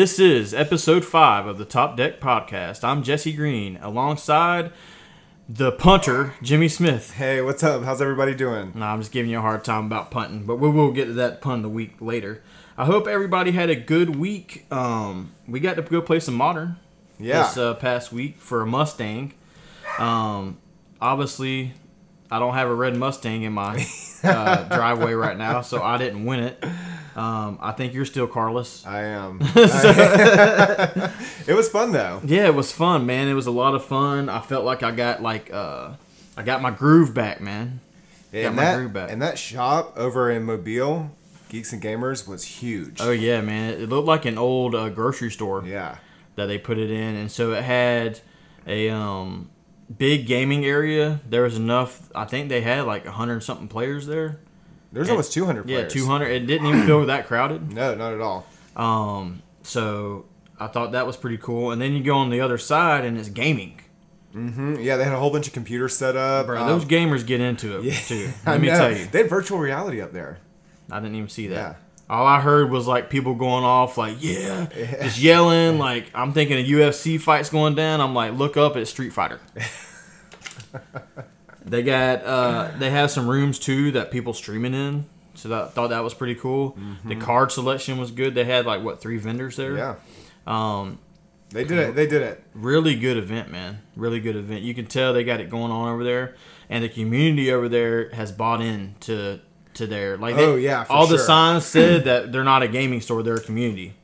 This is episode five of the Top Deck Podcast. I'm Jesse Green alongside the punter, Jimmie Smith. Hey, what's up? How's everybody doing? Nah, I'm just giving you a hard time about punting, but we will get to that pun the week later. I hope everybody had a good week. Um, we got to go play some modern Yeah. this uh, past week for a Mustang. Um, obviously, I don't have a red Mustang in my uh, driveway right now, so I didn't win it. Um, I think you're still Carlos. I am. it was fun though. Yeah, it was fun, man. It was a lot of fun. I felt like I got like uh, I got my groove back, man. Got my that, groove back. and that shop over in Mobile, Geeks and Gamers, was huge. Oh yeah, man. It looked like an old uh, grocery store. yeah. that they put it in, and so it had a um, big gaming area. There was enough. I think they had like hundred something players there. There's And- almost 200 Yeah, two hundred. It didn't even feel that crowded. No, not at all. Um, so I thought that was pretty cool. And then you go on the other side, and it's gaming. Mm-hmm. Yeah, they had a whole bunch of computers set up. Bro, Um, those gamers get into it yeah, too. I Let me know. tell you, They had virtual reality up there. I didn't even see that. Yeah. All I heard was like people going off, like yeah, just yelling. Like I'm thinking a UFC fight's going down. I'm like, look up at Street Fighter. they got uh, they have some rooms too that people streaming in. So that, I thought that was pretty cool. The card selection was good. They had like what three vendors there. Yeah. Um, They did it. They did it. really good event, man. Really good event. You can tell they got it going on over there, and the community over there has bought in to to their like. they- Oh, yeah, all the signs said that they're not a gaming store; they're a community.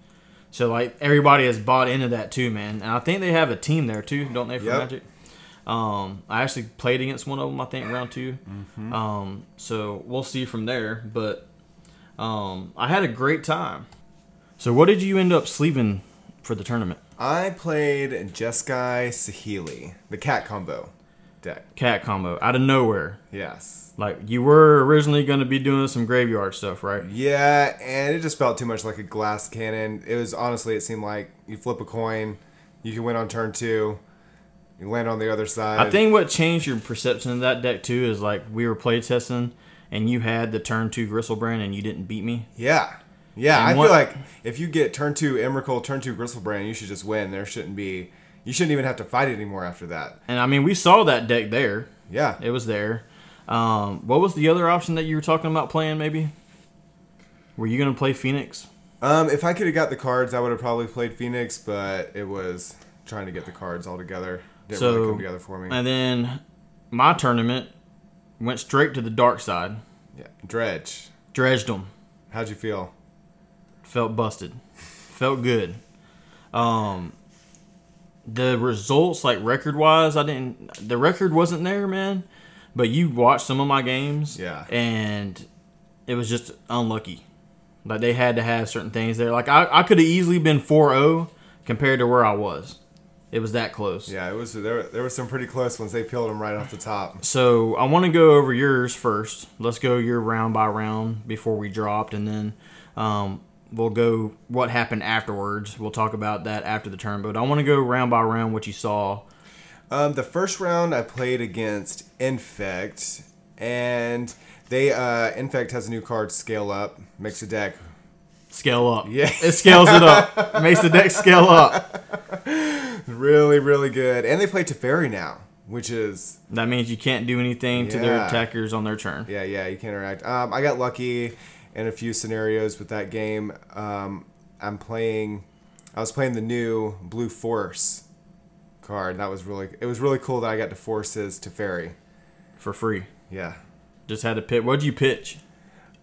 So like everybody has bought into that too, man. And I think they have a team there too, don't they? For Yep. Magic. Um, I actually played against one of them. I think round 2 Mm-hmm. Um, so we'll see from there. But um, I had a great time. So what did you end up sleeving for the tournament? I played Jeskai Saheeli, the cat combo deck. Cat combo out of nowhere. Yes. Like you were originally going to be doing some graveyard stuff, right? Yeah, and it just felt too much like a glass cannon. It was honestly, it seemed like you flip a coin, you can win on turn two, you land on the other side. I think what changed your perception of that deck too is like we were playtesting and you had the turn two Griselbrand and you didn't beat me. Yeah, yeah. And I what- feel like if you get turn two Emrakul, turn two Griselbrand, you should just win. There shouldn't be. You shouldn't even have to fight it anymore after that. And I mean, we saw that deck there. Yeah. It was there. Um, what was the other option that you were talking about playing? Maybe were you going to play Phoenix? Um, if I could have got the cards, I would have probably played Phoenix, but it was trying to get the cards all together. Didn't So- really come together for me. And then my tournament went straight to the dark side. yeah. Dredge. Dredged them. How'd you feel? felt busted felt good um the results like record wise i didn't the record wasn't there man but you watched some of my games Yeah. and it was just unlucky like they had to have certain things there like i, I could have easily been 4-0 compared to where i was it was that close Yeah, it was. There, there were some pretty close ones. They peeled them right off the top. So I want to go over yours first. Let's go your round by round before we dropped, and then um, we'll go what happened afterwards. We'll talk about that after the turn. But I want to go round by round what you saw. Um, the first round I played against Infect, and they uh, Infect has a new card, Scale Up, makes a deck. Scale up. Yeah. it scales it up. Makes the deck scale up. Really, really good. And they play Teferi now, which is That means you can't do anything to their attackers on their turn. yeah, yeah, you can't interact. Um, I got lucky in a few scenarios with that game. Um, I'm playing. I was playing the new Blue Force card. That was really. It was really cool that I got to force his Teferi. for free. Yeah. Just had to pitch. What'd you pitch?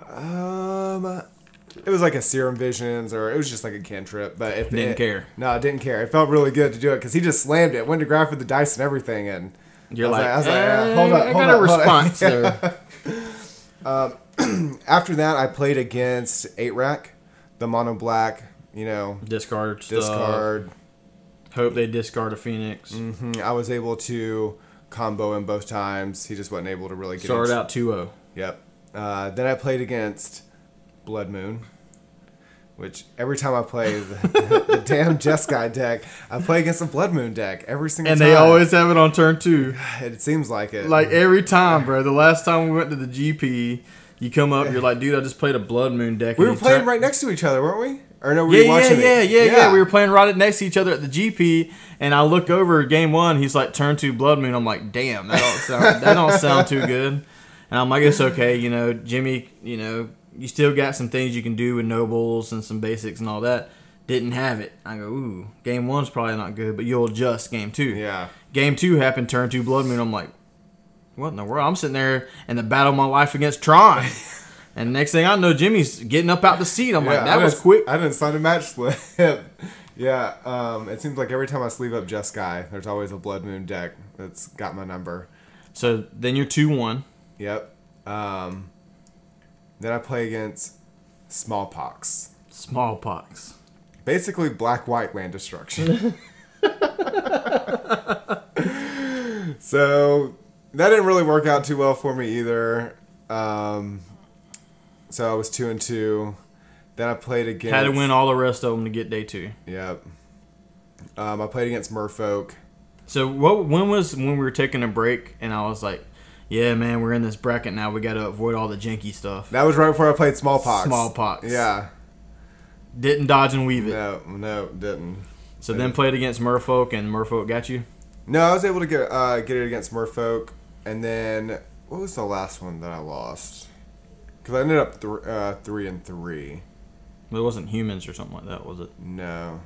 Um, it was like a serum visions, or it was just like a cantrip. But if Didn't it- care. No, I didn't care. It felt really good to do it because he just slammed it, went to grab for the dice and everything, and You're I was like, I was like, "Eh, uh, hold up, I hold got a up, hold up." response there. After that, I played against eight rack, the mono black. You know, Discard stuff. discard. Hope they discard a Phoenix. Mhm. I was able to combo him both times. He just wasn't able to really get Started out 2-0. Yep. Uh, then I played against Blood Moon, which every time I play the, the, damn Jeskai deck, I play against a Blood Moon deck every single And time. they always have it on turn two. It seems like it. Like every time, bro. The last time we went to the GP, you come up, you're like, dude, I just played a Blood Moon deck. we were playing turn- right next to each other, weren't we? Or no, we were Yeah, yeah, watching yeah, it? yeah, yeah, We were playing right next to each other at the GP, and I look over game one. He's like, "Turn to Blood Moon." I'm like, "Damn, that don't sound that don't sound too good." And I'm like, "It's okay, you know, Jimmie. You know, you still got some things you can do with nobles and some basics and all that." Didn't have it. I go, "Ooh, game one's probably not good, but you'll adjust game two. Yeah. Game two happened. Turn to Blood Moon. I'm like, "What in the world?" I'm sitting there in the battle of my life against Tron. And next thing I know, Jimmie's getting up out the seat. I'm like, that was quick. I didn't sign a match slip. yeah, um, it seems like every time I sleeve up Jeskai, there's always a Blood Moon deck that's got my number. So then you're two one. Yep. Um, then I play against Smallpox. Smallpox. Basically, black white land destruction. so that didn't really work out too well for me either. Um, so I was two and two. Then I played against. Had to win all the rest of them to get day two. Yep. Um, I played against Merfolk. So what? When was when we were taking a break and I was like, "Yeah, man, we're in this bracket now. We got to avoid all the janky stuff." That was right before I played Smallpox. Smallpox. Yeah. Didn't dodge and weave it. No, no, didn't. So then played against Merfolk and Merfolk got you. No, I was able to get uh, get it against Merfolk, and then what was the last one that I lost? Because I ended up th- uh, three and three. It wasn't humans or something like that, was it? No.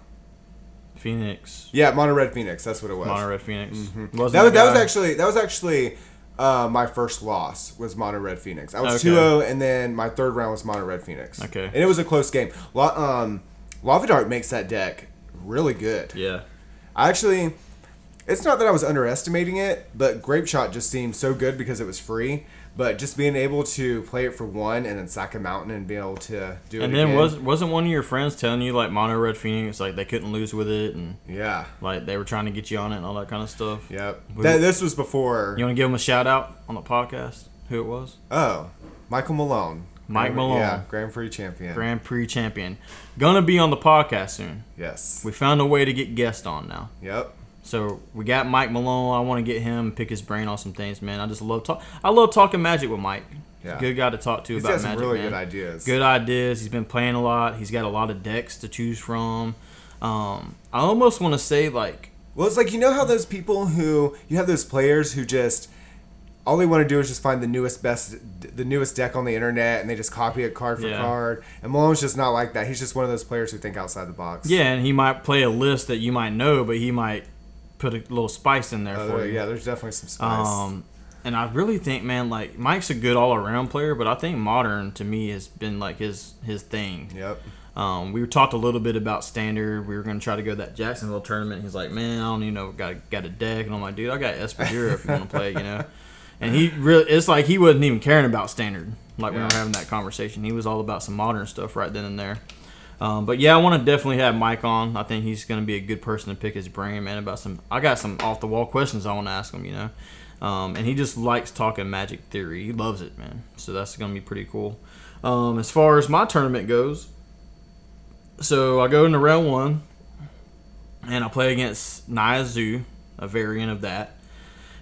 Phoenix, Yeah, Mono Red Phoenix. That's what it was. Mono Red Phoenix. Mm-hmm. that was that was actually that was actually uh, my first loss was Mono Red Phoenix. I was Okay. 2-0, and then my third round was Mono Red Phoenix. Okay. and it was a close game. La- um, Lava Dart makes that deck really good. Yeah. I actually, it's not that I was underestimating it, but Grape Shot just seemed so good because it was free. But just being able to play it for one and then sack a mountain and be able to do it. And then again. was wasn't one of your friends telling you like Mono Red Phoenix like they couldn't lose with it and yeah, like they were trying to get you on it and all that kind of stuff? yep. We- That, this was before. You want to give them a shout out on the podcast? Who it was? oh, Michael Malone. Mike Grand- Malone. Yeah, Grand Prix champion. Grand Prix champion. Gonna be on the podcast soon. yes. We found a way to get guests on now. Yep. So we got Mike Malone. I want to get him pick his brain on some things, man. I just love talk. I love talking magic with Mike. Yeah. good guy to talk to He's about got some magic. really man. good ideas. Good ideas. He's been playing a lot. He's got a lot of decks to choose from. Um, I almost want to say like Well, it's like you know how those people who you have those players who just all they want to do is just find the newest best the newest deck on the internet and they just copy it card for Yeah. card. And Malone's just not like that. He's just one of those players who think outside the box. yeah, and he might play a list that you might know, but he might put a little spice in there Uh, for you. yeah, there's definitely some spice. Um, and I really think, man, like Mike's a good all around player, but I think modern to me has been like his his thing. yep. Um, we talked a little bit about standard. We were going to try to go to that Jacksonville tournament. He's like, man, I don't even know, got got a deck, and I'm like, dude, I got Espadura if you want to play, you know. And he really, it's like he wasn't even caring about standard. Like we were having that conversation, he was all about some modern stuff right then and there. Um, but yeah, I want to definitely have Mike on. I think he's going to be a good person to pick his brain, man, about some. I got some off the wall questions I want to ask him, you know. Um, and he just likes talking magic theory. He loves it, man. So that's going to be pretty cool. Um, as far as my tournament goes, so I go into round one, and I play against Naya Zoo, a variant of that,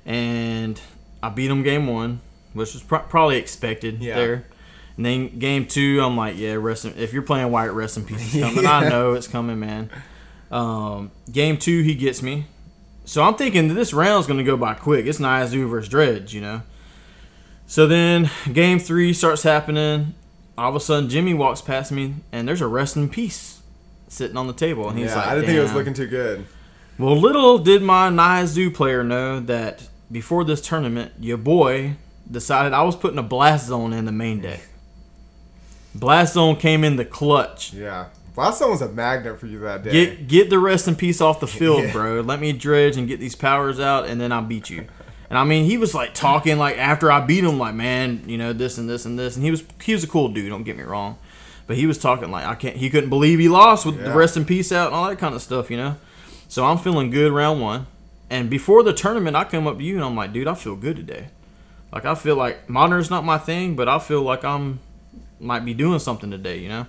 and I beat him game one, which was pro- probably expected Yeah. there. And then game two, I'm like, yeah, rest in, if you're playing white, rest in peace is coming. I know it's coming, man. Um, game two, he gets me. So I'm thinking this round's going to go by quick. It's Naya Zoo versus Dredge, you know. So then game three starts happening. All of a sudden, Jimmie walks past me, and there's a rest in peace sitting on the table, and he's yeah, like, I didn't think it was looking too good. Well, little did my Naya Zoo player know that before this tournament, your boy decided I was putting a blast zone in the main deck. Blast zone came in the clutch. Yeah. Last one was a magnet for you that day. Get get the rest in peace off the field, Yeah. bro. Let me dredge and get these powers out, and then I'll beat you. And I mean, he was like talking like after I beat him, like man, you know this and this and this, and he was he was a cool dude. Don't get me wrong, but he was talking like I can't. He couldn't believe he lost with the rest in peace out and all that kind of stuff, you know. So I'm feeling good round one, and before the tournament, I come up to you and I'm like, dude, I feel good today. Like I feel like modern's not my thing, but I feel like I'm might be doing something today, you know.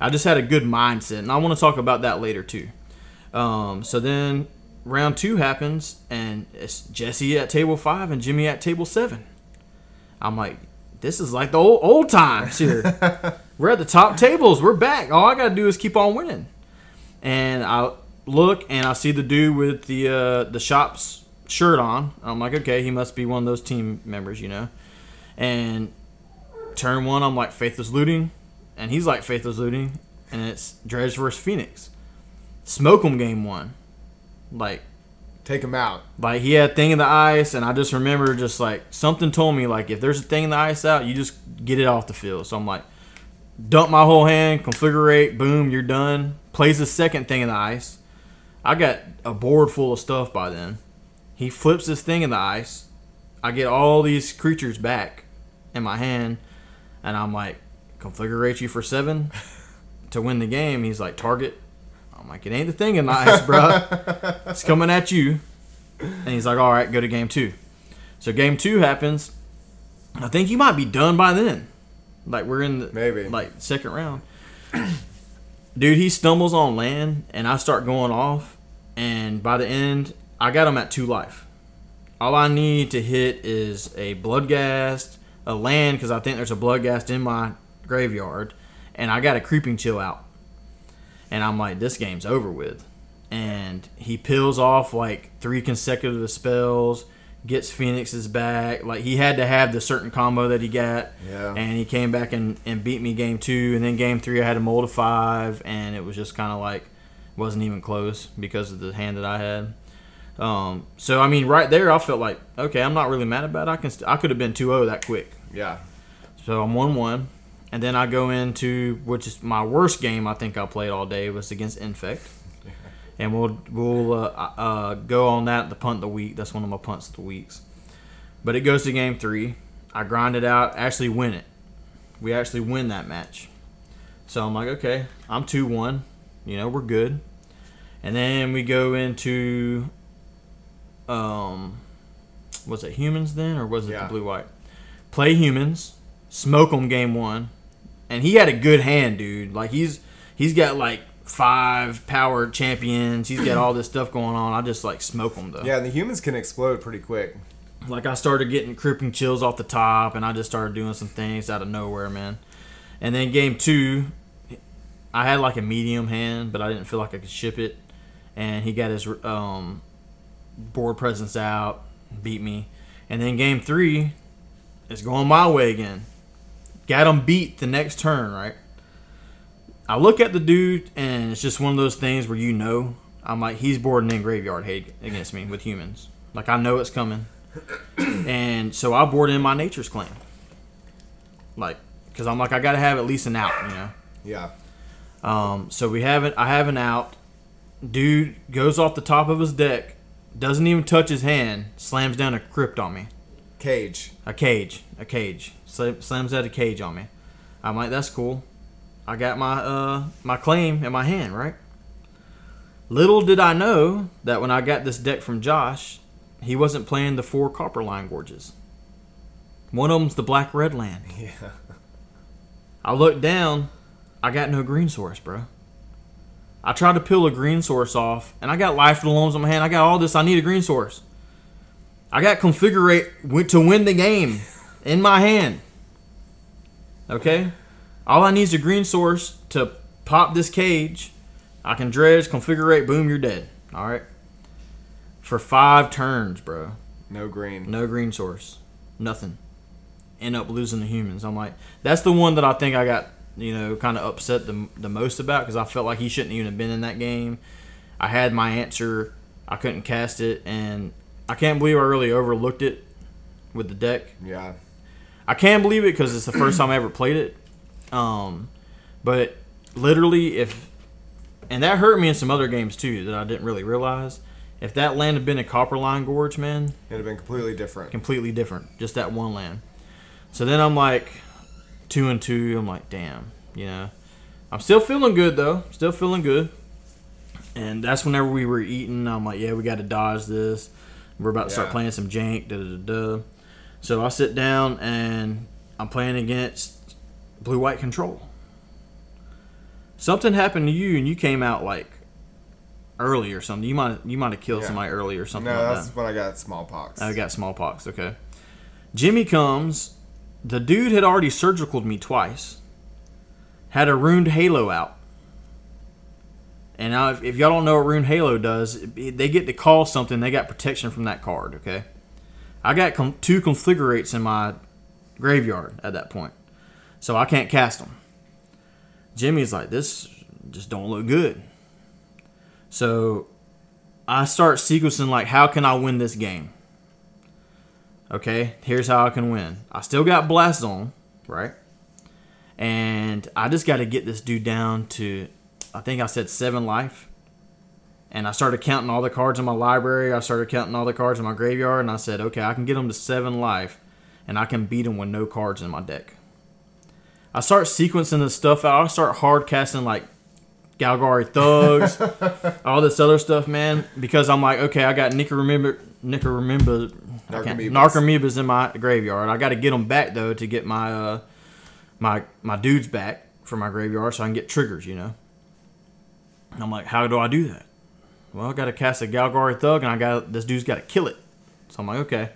I just had a good mindset, and I want to talk about that later too. Um, so then round two happens, and it's Jesse at table five and Jimmie at table seven. I'm like, this is like the old, old times here. We're at the top tables. We're back. All I gotta do is keep on winning. And I look and I see the dude with the uh, the shop's shirt on. I'm like, okay, he must be one of those team members, you know. And turn one, I'm like faithless looting, and he's like faithless looting, and it's Dredge versus Phoenix. Smoke 'em game one, like Take him out. like he had a thing in the ice, and I just remember just like something told me like if there's a thing in the ice out, you just get it off the field. So I'm like, dump my whole hand, conflagrate, boom, you're done. Plays the second thing in the ice. I got a board full of stuff by then. He flips this thing in the ice. I get all these creatures back in my hand, and I'm like, conflagrate you for seven to win the game. He's like, target. I'm like, it ain't the thing in the ice, bruh. It's coming at you. And he's like, all right, go to game two. So game two happens. I think you might be done by then. Like we're in the Maybe. like second round. Dude, he stumbles on land, and I start going off. And by the end, I got him at two life. All I need to hit is a bloodghast, a land, because I think there's a bloodghast in my graveyard, and I got a creeping chill out. And I'm like, this game's over with. And he peels off like three consecutive spells, gets Phoenix's back. Like he had to have the certain combo that he got. Yeah. And he came back and, and beat me game two. And then game three, I had a mold of five. And it was just kind of like, wasn't even close because of the hand that I had. Um, so, I mean, right there, I felt like, okay, I'm not really mad about it. I, can st- I could have been 2 0 that quick. Yeah. So I'm one one, and then I go into which is my worst game I think I played all day was against Infect, and we'll we'll uh, uh, go on that the punt of the week. That's one of my punts of the weeks. But it goes to game three. I grind it out, actually win it. We actually win that match. So I'm like, okay, I'm two one. You know, we're good. And then we go into um was it humans then or was it Yeah. the blue white? Play humans, smoke them game one, and he had a good hand, dude. Like he's he's got like five power champions. He's got all this stuff going on. I just like smoke him though. Yeah, and the humans can explode pretty quick. Like I started getting creeping chills off the top, and I just started doing some things out of nowhere, man. And then game two, I had like a medium hand, but I didn't feel like I could ship it. And he got his um, board presence out, beat me. And then game three, it's going my way again. Got him beat the next turn, right? I look at the dude, and it's just one of those things where you know, I'm like, he's boarding in graveyard hate against me with humans. Like I know it's coming, and so I board in my nature's claim. Like, because I'm like, I gotta have at least an out, you know. Yeah. Um, so we have it. I have an out. Dude goes off the top of his deck, doesn't even touch his hand, slams down a crypt on me. Cage. A cage, a cage. Slam, slams out a cage on me. I'm like, that's cool. I got my uh my claim in my hand, right? Little did I know that when I got this deck from Josh, he wasn't playing the four copper line gorges. One of them's the black red land. Yeah. I looked down, I got no green source, bro. I tried to peel a green source off, and I got life of the loams on my hand. I got all this. I need a green source. I got conflagrate to win the game in my hand. Okay? All I need is a green source to pop this cage. I can dredge, conflagrate, boom, you're dead. Alright? For five turns, bro. No green. No green source. Nothing. End up losing the humans. I'm like, that's the one that I think I got, you know, kind of upset the, the most about because I felt like he shouldn't even have been in that game. I had my answer. I couldn't cast it, and I can't believe I really overlooked it with the deck. Yeah. I can't believe it because it's the first time I ever played it. Um, but literally, if and that hurt me in some other games too that I didn't really realize. If that land had been a Copper Line Gorge, man, It'd have been completely different. completely different. Just that one land. So then I'm like two and two. I'm like, damn, you know. I'm still feeling good though. Still feeling good. And that's whenever we were eating. I'm like, yeah, we got to dodge this. We're about to start playing some jank. Da da da. da. So I sit down and I'm playing against blue white control. Something happened to you and you came out like early or something. You might you might have killed Yeah. somebody early or something No, like that's that. when I got smallpox. I got smallpox. Okay. Jimmie comes. The dude had already surgicaled me twice. had a runed halo out. And now, if, if y'all don't know what Rune Halo does, it- they get to call something. They got protection from that card. Okay, I got com- two conflagrates in my graveyard at that point, so I can't cast them. Jimmie's like, this just don't look good. So I start sequencing like, how can I win this game? Okay, here's how I can win. I still got Blast Zone, right? And I just got to get this dude down to, I think I said seven life. And I started counting all the cards in my library. I started counting all the cards in my graveyard. And I said, okay, I can get him to seven life. And I can beat him with no cards in my deck. I start sequencing this stuff out. I start hard casting like Golgari Thugs, all this other stuff, man. Because I'm like, okay, I got Nika Remember, Nika Remember, I can't- Narcomoebas. Narcomoebas in my graveyard. I got to get them back though to get my uh, my my dudes back from my graveyard, so I can get triggers. You know. And I'm like, how do I do that? Well, I got to cast a Golgari Thug, and I got this dude's got to kill it. So I'm like, okay.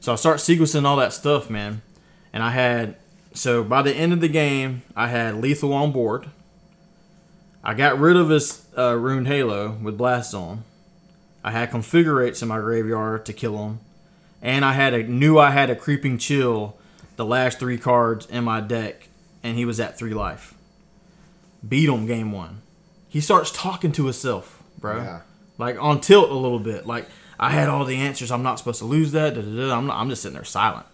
So I start sequencing all that stuff, man. And I had so by the end of the game, I had lethal on board. I got rid of his uh, runed halo with blast zone. I had conflagrates in my graveyard to kill him, and I had a knew I had a creeping chill, the last three cards in my deck, and he was at three life. Beat him game one. He starts talking to himself, bro Yeah. like on tilt a little bit. Like I had all the answers. I'm not supposed to lose that. Da, da, da. I'm not, I'm just sitting there silent.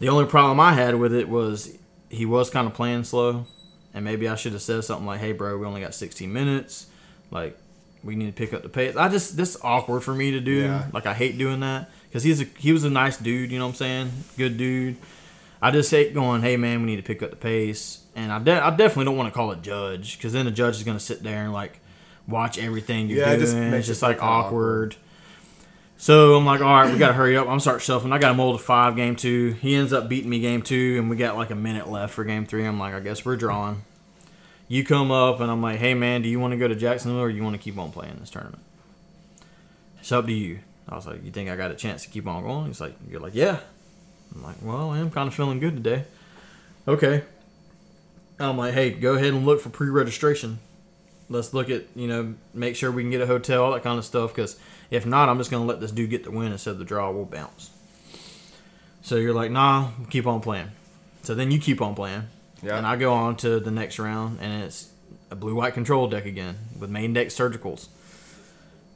The only problem I had with it was he was kind of playing slow, and maybe I should have said something like, "Hey, bro, we only got 16 minutes. Like we need to pick up the pace." I just this awkward for me to do. Yeah. Like I hate doing that because he's a he was a nice dude. You know what I'm saying? Good dude. I just hate going, "Hey, man, we need to pick up the pace." And I, de- I definitely don't want to call a judge because then the judge is going to sit there and like watch everything you're Yeah, it just it's just it like kinda awkward. So I'm like, all right, we got to hurry up. I'm start shuffling. I got him old to five game two. He ends up beating me game two, and we got like a minute left for game three. I'm like, I guess we're drawing. You come up, and I'm like, hey man, do you want to go to Jacksonville or you want to keep on playing this tournament? It's up to you. I was like, you think I got a chance to keep on going? He's like, you're like, yeah. I'm like, well, I am kind of feeling good today. Okay. I'm like, hey, go ahead and look for pre-registration. Let's look at, you know, make sure we can get a hotel, all that kind of stuff. Because if not, I'm just gonna let this dude get the win instead of the draw. We'll bounce. So you're like, nah, keep on playing. So then you keep on playing, Yeah. and I go on to the next round, and it's a blue-white control deck again with main deck surgicals.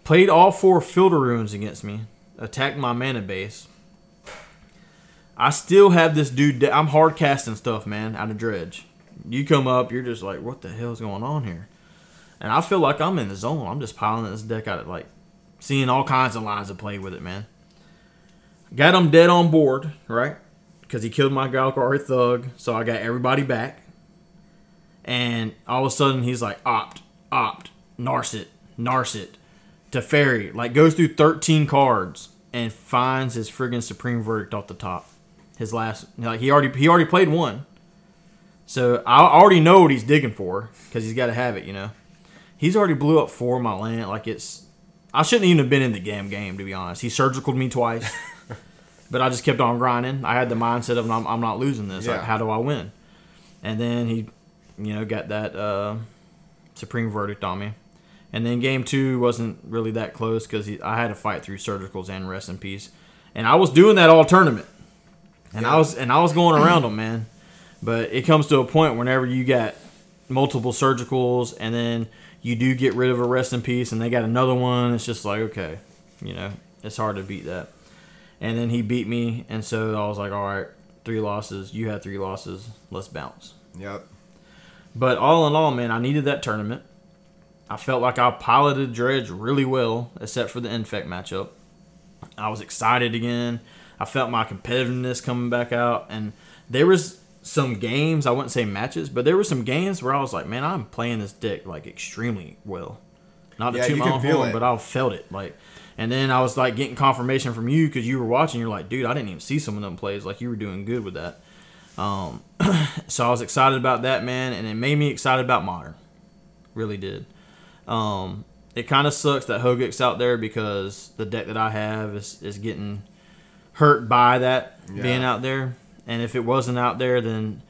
Played all four filter runes against me. Attacked my mana base. I still have this dude. de- I'm hard casting stuff, man, out of dredge. You come up, you're just like, what the hell's going on here? And I feel like I'm in the zone. I'm just piling this deck out, of like seeing all kinds of lines of play with it, man. Got him dead on board, right? Because he killed my Golgari Thug, so I got everybody back. And all of a sudden, he's like, opt, opt, Narset, Narset, Teferi. Like, goes through 13 cards and finds his friggin' Supreme Verdict off the top. His last, like, he already he already played one. So I already know what he's digging for because he's got to have it, you know. He's already blew up four of my land. Like it's, I shouldn't even have been in the game game to be honest. He surgicaled me twice, but I just kept on grinding. I had the mindset of I'm, I'm not losing this. Like how do I win? And then he, you know, got that uh, supreme verdict on me. And then game two wasn't really that close because I had to fight through surgicals and rest in peace, and I was doing that all tournament, and I was and I was going around them, man. But it comes to a point whenever you got multiple surgicals and then you do get rid of a rest in peace and they got another one, it's just like, okay, you know, it's hard to beat that. And then he beat me, and so I was like, all right, three losses. You had three losses. Let's bounce. Yep. But all in all, man, I needed that tournament. I felt like I piloted Dredge really well, except for the Infect matchup. I was excited again. I felt my competitiveness coming back out, and there was some games I wouldn't say matches, but there were some games where I was like, man, I'm playing this deck like extremely well. Not to Yeah, toot my own horn, but I felt it like. And then I was like getting confirmation from you because you were watching. You're like, dude, I didn't even see some of them plays. Like you were doing good with that. Um, so I was excited about that, man, and it made me excited about modern. Really did. Um, it kind of sucks that Hogaak's out there because the deck that I have is, is getting hurt by that being out there. And if it wasn't out there, then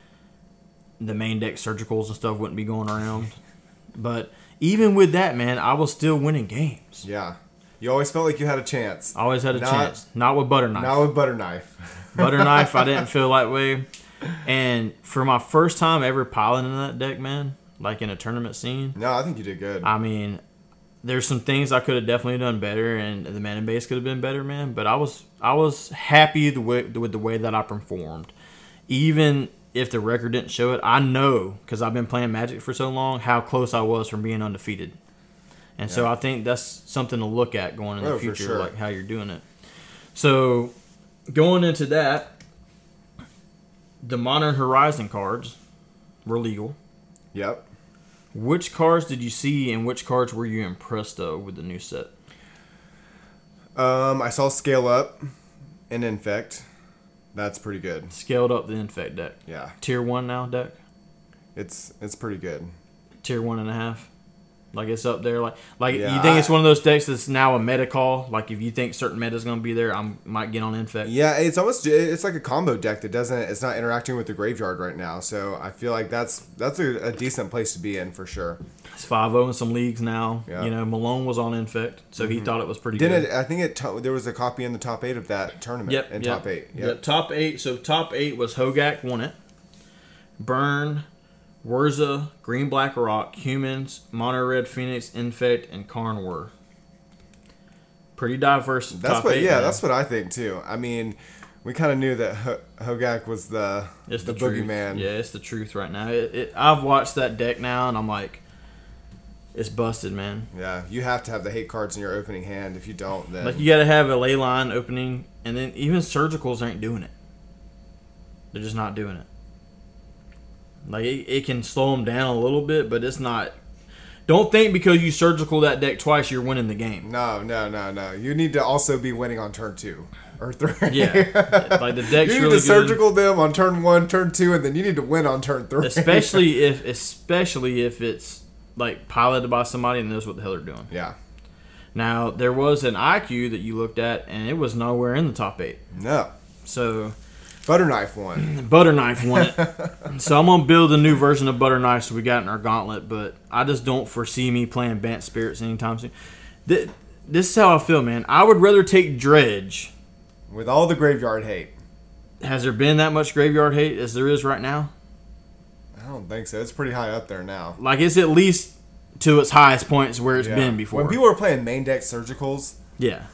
the main deck surgicals and stuff wouldn't be going around. But even with that, man, I was still winning games. Yeah. You always felt like you had a chance. Always had a Not- chance. Not with butter knife. Not with butter knife. butter knife, I didn't feel that way. And for my first time ever piloting that deck, man, like in a tournament scene, no, I think you did good. I mean, there's some things I could have definitely done better, and the man in base could have been better, man. But I was I was happy the way, with the way that I performed, even if the record didn't show it. I know because I've been playing Magic for so long how close I was from being undefeated, and so I think that's something to look at going in Oh, the future, sure. like how you're doing it. So going into that, the Modern Horizon cards were legal. yep. Which cards did you see, and which cards were you impressed of with the new set? Um, I saw scale up and infect. That's pretty good. Scaled up the Infect deck. Yeah, Tier one now deck. it's it's pretty good. Tier one and a half. Like it's up there. Like like Yeah, you think it's one of those decks that's now a meta call. Like if you think certain meta is gonna be there, I might get on Infect. Yeah, it's almost it's like a combo deck that doesn't it's not interacting with the graveyard right now. So I feel like that's that's a, a decent place to be in for sure. It's 5 in some leagues now. Yeah. Mm-hmm. You know, Malone was on Infect, so he thought it was pretty Didn't good. it? I think it to, there was a copy in the top eight of that tournament. Yep. in yep, top eight. Yep. Yep. Top eight. So top eight was Hogaak won it. Burn, Whirza, Green Black Rock, Humans, Mono Red Phoenix, Infect, and Karn were. Pretty diverse. That's what. eight, yeah, man. that's what I think too. I mean, we kind of knew that Ho- Hogaak was the It's the, the, boogeyman. Yeah, it's the truth right now. It, it, I've watched that deck now, and I'm like, it's busted, man. Yeah, you have to have the hate cards in your opening hand. If you don't, then Like you got to have a ley line opening, and then even surgicals ain't doing it. They're just not doing it. Like it, it can slow them down a little bit, but it's not. Don't think because you surgical that deck twice, you're winning the game. no, no, no, no. You need to also be winning on turn two or three. Yeah, like the deck's you need really to good. surgical them on turn one, turn two, and then you need to win on turn three. especially if especially if it's like piloted by somebody and knows what the hell they're doing. yeah. Now there was an IQ that you looked at, and it was nowhere in the top eight. No. So Butter knife one. Butter Knife won it. so I'm gonna build a new version of Butter Knife so we got in our gauntlet, but I just don't foresee me playing Bant Spirits anytime soon. Th- This is how I feel, man. I would rather take Dredge. With all the graveyard hate. Has there been that much graveyard hate as there is right now? I don't think so. It's pretty high up there now. Like it's at least to its highest points where it's Yeah. been before. When people were playing main deck surgicals, yeah,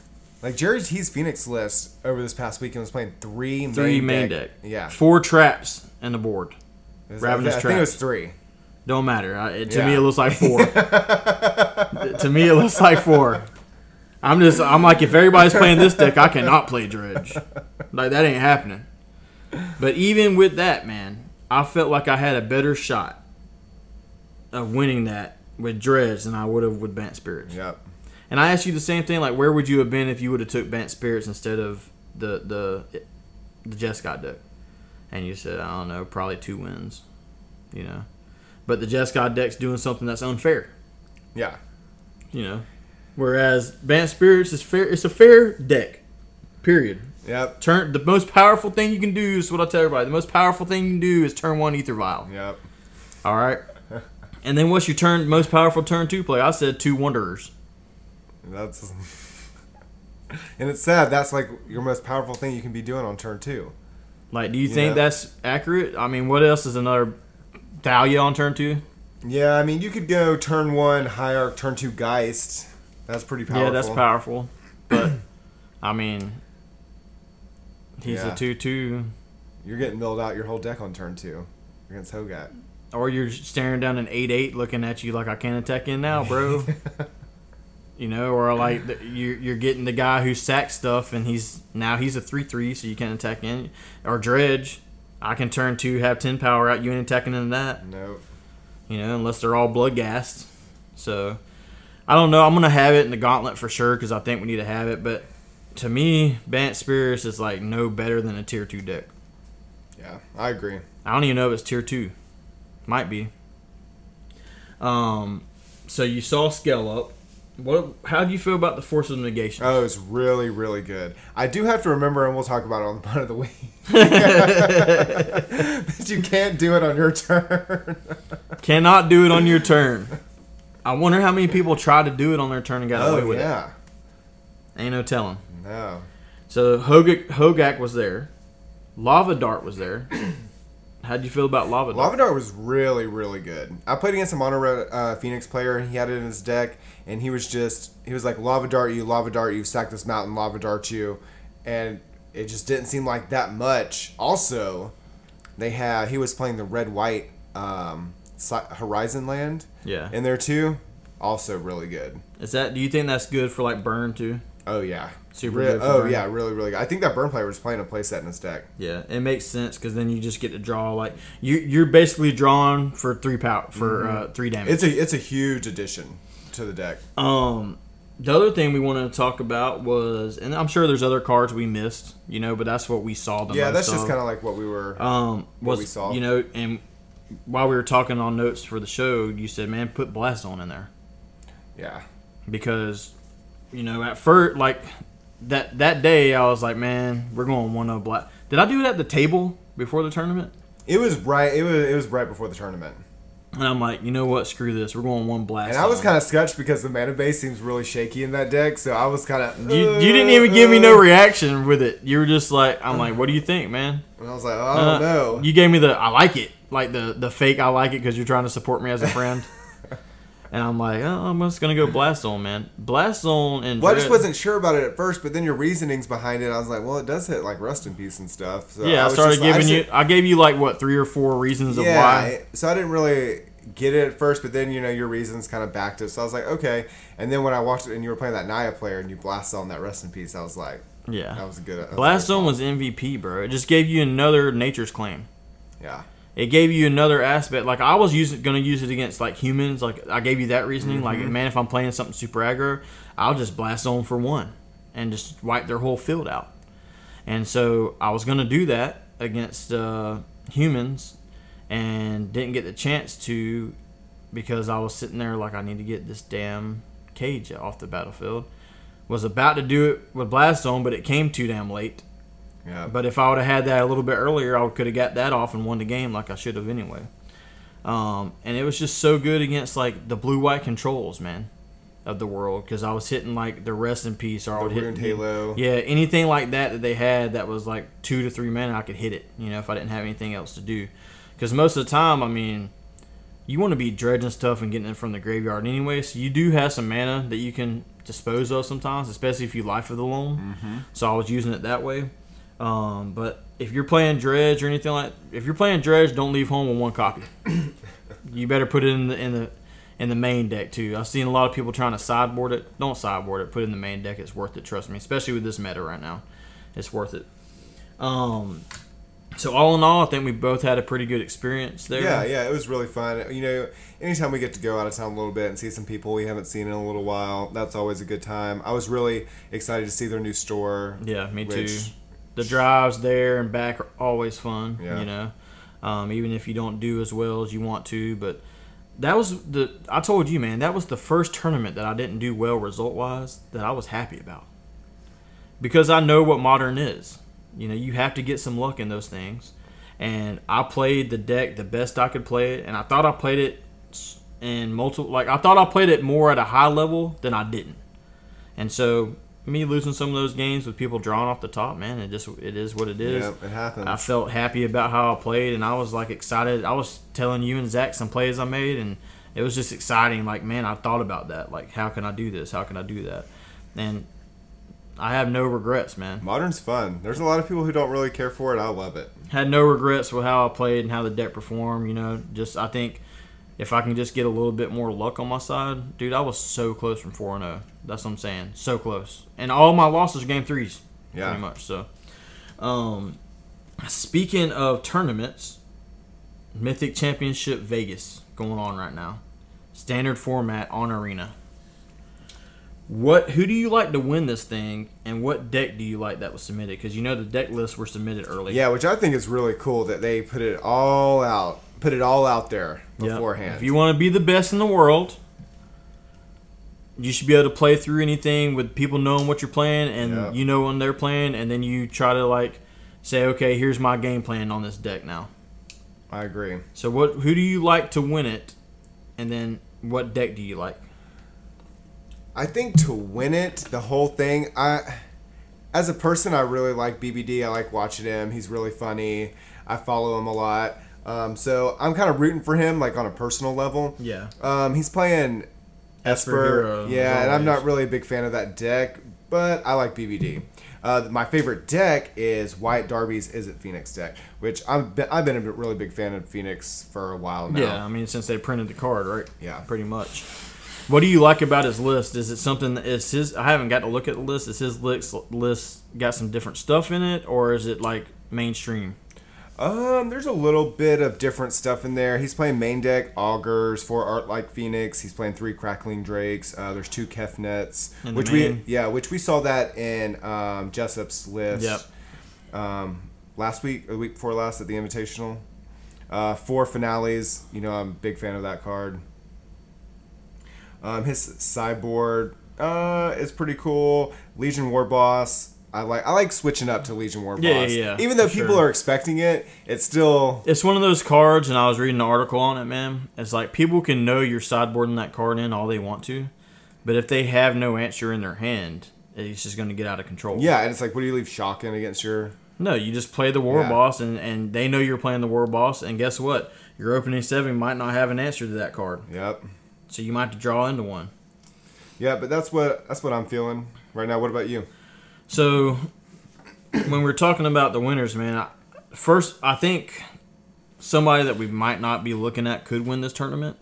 like Jerry T's Phoenix list over this past weekend was playing three main three main deck. Yeah. four traps and the board. It was- Ravenous I think it was three. Don't matter. I, it, to Yeah. me, it looks like four. to me, it looks like four. I'm just, I'm like, if everybody's playing this deck, I cannot play Dredge. Like that ain't happening. But even with that, man, I felt like I had a better shot of winning that with Dredge than I would have with Bant Spirits. Yep. And I asked you the same thing, like, where would you have been if you would have took Bant Spirits instead of the the the Jescott deck? And you said, I don't know, probably two wins, you know. But the Jescott deck's doing something that's unfair, Yeah. you know. Whereas Bant Spirits is fair. It's a fair deck. Period. Yep. Turn the most powerful thing you can do is what I tell everybody. The most powerful thing you can do is turn one Ether Vial. Yep. All right. And then what's your turn most powerful turn two play? I said two Wanderers. That's. and it's sad. That's like your most powerful thing you can be doing on turn two. Like, do you Yeah. think that's accurate? I mean, what else is another Thalia on turn two? Yeah, I mean, you could go turn one Hierarch, turn two Geist. That's pretty powerful. Yeah, that's powerful. But I mean, he's Yeah. a two-two, You're getting milled out your whole deck on turn two against Hogaak. or you're staring down an eight-eight, looking at you like I can't attack in now, bro. you know, or like the, you're you're getting the guy who sacks stuff, and he's now he's a three-three, so you can't attack in. Or Dredge, I can turn two, have ten power out. You ain't attacking into that. Nope. you know, unless they're all blood gassed. So I don't know. I'm gonna have it in the gauntlet for sure because I think we need to have it. But to me, Bant Spirits is like no better than a tier two deck. Yeah, I agree. I don't even know if it's tier two. Might be. Um, so you saw scale up. What? How do you feel about the force of negation? Oh, it's really, really good. I do have to remember, and we'll talk about it on the part of the week, that you can't do it on your turn. Cannot do it on your turn. I wonder how many people tried to do it on their turn and got oh, away oh with yeah, it. Ain't no telling. no. So Hogaak, Hogaak was there. Lava Dart was there. How'd you feel about Lava Dart? Lava Dart was really, really good. I played against a Mono Red uh, Phoenix player, and he had it in his deck, and he was just he was like Lava Dart you, Lava Dart you, sack this mountain, Lava Dart you, and it just didn't seem like that much. Also, they had he was playing the red white um, Horizon Land yeah. in there too. Also really good. Is that? Do you think that's good for like burn too? Oh yeah, Super Re- good oh burn. yeah, really really good. I think that burn player was playing a playset in his deck. Yeah, it makes sense because then you just get to draw like you you're basically drawing for three power for uh, three damage. It's a it's a huge addition to the deck. Um, the other thing we wanted to talk about was, and I'm sure there's other cards we missed, you know, but that's what we saw the Yeah, that's just kind of like what we were. um was we saw. you know, and while we were talking on notes for the show, you said, "Man, put Blast Zone in there." yeah. because you know at first like that that day I was like, man, we're going one of black. Did I do it at the table before the tournament? It was right. It was it was right before the tournament, And I'm like, you know what? Screw this. We're going one blast. and I was kind of sketched because the mana base seems really shaky in that deck. So I was kind of. You, you didn't even give me no reaction with it. You were just like, I'm like, what do you think, man? And I was like, oh, I Uh, don't know. You gave me the I like it, like the the fake I like it because you're trying to support me as a friend. and I'm like, oh, I'm just gonna go blast zone, man. Blast zone and well, I just wasn't sure about it at first, but then your reasonings behind it, I was like, well, it does hit like Rust in Peace and stuff. So yeah, I, was started just- I giving you. I gave you like what three or four reasons of yeah, why. so I didn't really get it at first, but then you know your reasons kind of backed it. So I was like, okay. And then when I watched it and you were playing that Naya player and you blasted on that Rest in Peace, I was like, Yeah, that was a good. that Blast Zone was MVP, bro. It just gave you another nature's claim. yeah. It gave you another aspect. Like I was using, gonna use it against like humans. Like I gave you that reasoning. Like Mm-hmm. man, if I'm playing something super aggro, I'll just blast zone for one, and just wipe their whole field out. And so I was gonna do that against uh, humans, and didn't get the chance to because I was sitting there like I need to get this damn cage off the battlefield. Was about to do it with blast zone, but it came too damn late. Yeah. But if I would have had that a little bit earlier, I could have got that off and won the game like I should have anyway. Um, and it was just so good against like the blue white controls, man, of the world because I was hitting like the rest in peace or I would hit Halo. Yeah, anything like that that they had that was like two to three mana, I could hit it. You know, if I didn't have anything else to do, because most of the time, I mean, you want to be dredging stuff and getting it from the graveyard anyway. So you do have some mana that you can dispose of sometimes, especially if you life of the loam. So I was using it that way. Um, but if you're playing dredge or anything like, if you're playing dredge, don't leave home with one copy. you better put it in the in the in the main deck too. I've seen a lot of people trying to sideboard it. Don't sideboard it. Put it in the main deck. It's worth it. Trust me, especially with this meta right now, it's worth it. Um, so all in all, I think we both had a pretty good experience there. Yeah, yeah, it was really fun. You know, anytime we get to go out of town a little bit and see some people we haven't seen in a little while, that's always a good time. I was really excited to see their new store. Yeah, me too. The drives there and back are always fun. Yeah. You know, um, even if you don't do as well as you want to, but that was the. I told you, man, that was the first tournament that I didn't do well result wise that I was happy about. Because I know what modern is. You know, you have to get some luck in those things, and I played the deck the best I could play it, and I thought I played it in multiple. Like I thought I played it more at a high level than I didn't, and so me losing some of those games with people drawing off the top, man, it just it is what it is. Yeah, it happens. I felt happy about how I played, and I was like excited. I was telling you and Zach some plays I made, and it was just exciting. Like, man, I thought about that. Like, how can I do this? How can I do that? And I have no regrets, man. Modern's fun. There's a lot of people who don't really care for it. I love it. Had no regrets with how I played and how the deck performed. You know, just I think if I can just get a little bit more luck on my side, dude, I was so close from four and zero. That's what I'm saying, so close. And all my losses were game threes, Yeah. pretty much. So, um, speaking of tournaments, Mythic Championship Vegas going on right now, standard format on Arena. What? Who do you like to win this thing, and what deck do you like that was submitted? Because you know the deck lists were submitted early. Yeah, which I think is really cool that they put it all out, put it all out there Yep. beforehand. If you want to be the best in the world, you should be able to play through anything with people knowing what you're playing and Yeah. you know when they're playing, and then you try to like say, okay, here's my game plan on this deck now. I agree. So what? Who do you like to win it, and then what deck do you like? I think to win it, the whole thing, I as a person I really like BBD. I like watching him. He's really funny. I follow him a lot. Um, so I'm kind of rooting for him, like on a personal level. Yeah. Um, he's playing Esper Esper. Hero, yeah, and I'm not really a big fan of that deck, but I like BBD. Uh, my favorite deck is Wyatt Darby's Izzet Phoenix deck, which I've been, I've been a really big fan of Phoenix for a while now. Yeah, I mean since they printed the card, right? Yeah. pretty much. What do you like about his list? Is it something? that Is his? I haven't got to look at the list. Is his list list got some different stuff in it, or is it like mainstream? Um, there's a little bit of different stuff in there. He's playing main deck augurs, four Arclight phoenix. He's playing three crackling drakes. Uh, there's two kefnets, In which we yeah, which we saw that in um, Jessup's list. Yep. Um, last week, or the week before last at the Invitational. Uh, four finales. You know, I'm a big fan of that card. Um, his sideboard uh, is pretty cool. Legion War Boss. I like I like switching up to Legion War Boss. Yeah, yeah, yeah, Even though people sure. are expecting it, it's still It's one of those cards, and I was reading an article on it, man. It's like people can know you're sideboarding that card in all they want to, but if they have no answer in their hand, it's just going to get out of control. yeah. And it's like, what do you leave shocking against your? No, you just play the war Yeah. boss, and, and they know you're playing the war boss, and guess what? Your opening seven might not have an answer to that card, Yep. so you might have to draw into one. Yeah, but that's what that's what I'm feeling right now. What about you? So when we're talking about the winners, man, I, first I think somebody that we might not be looking at could win this tournament.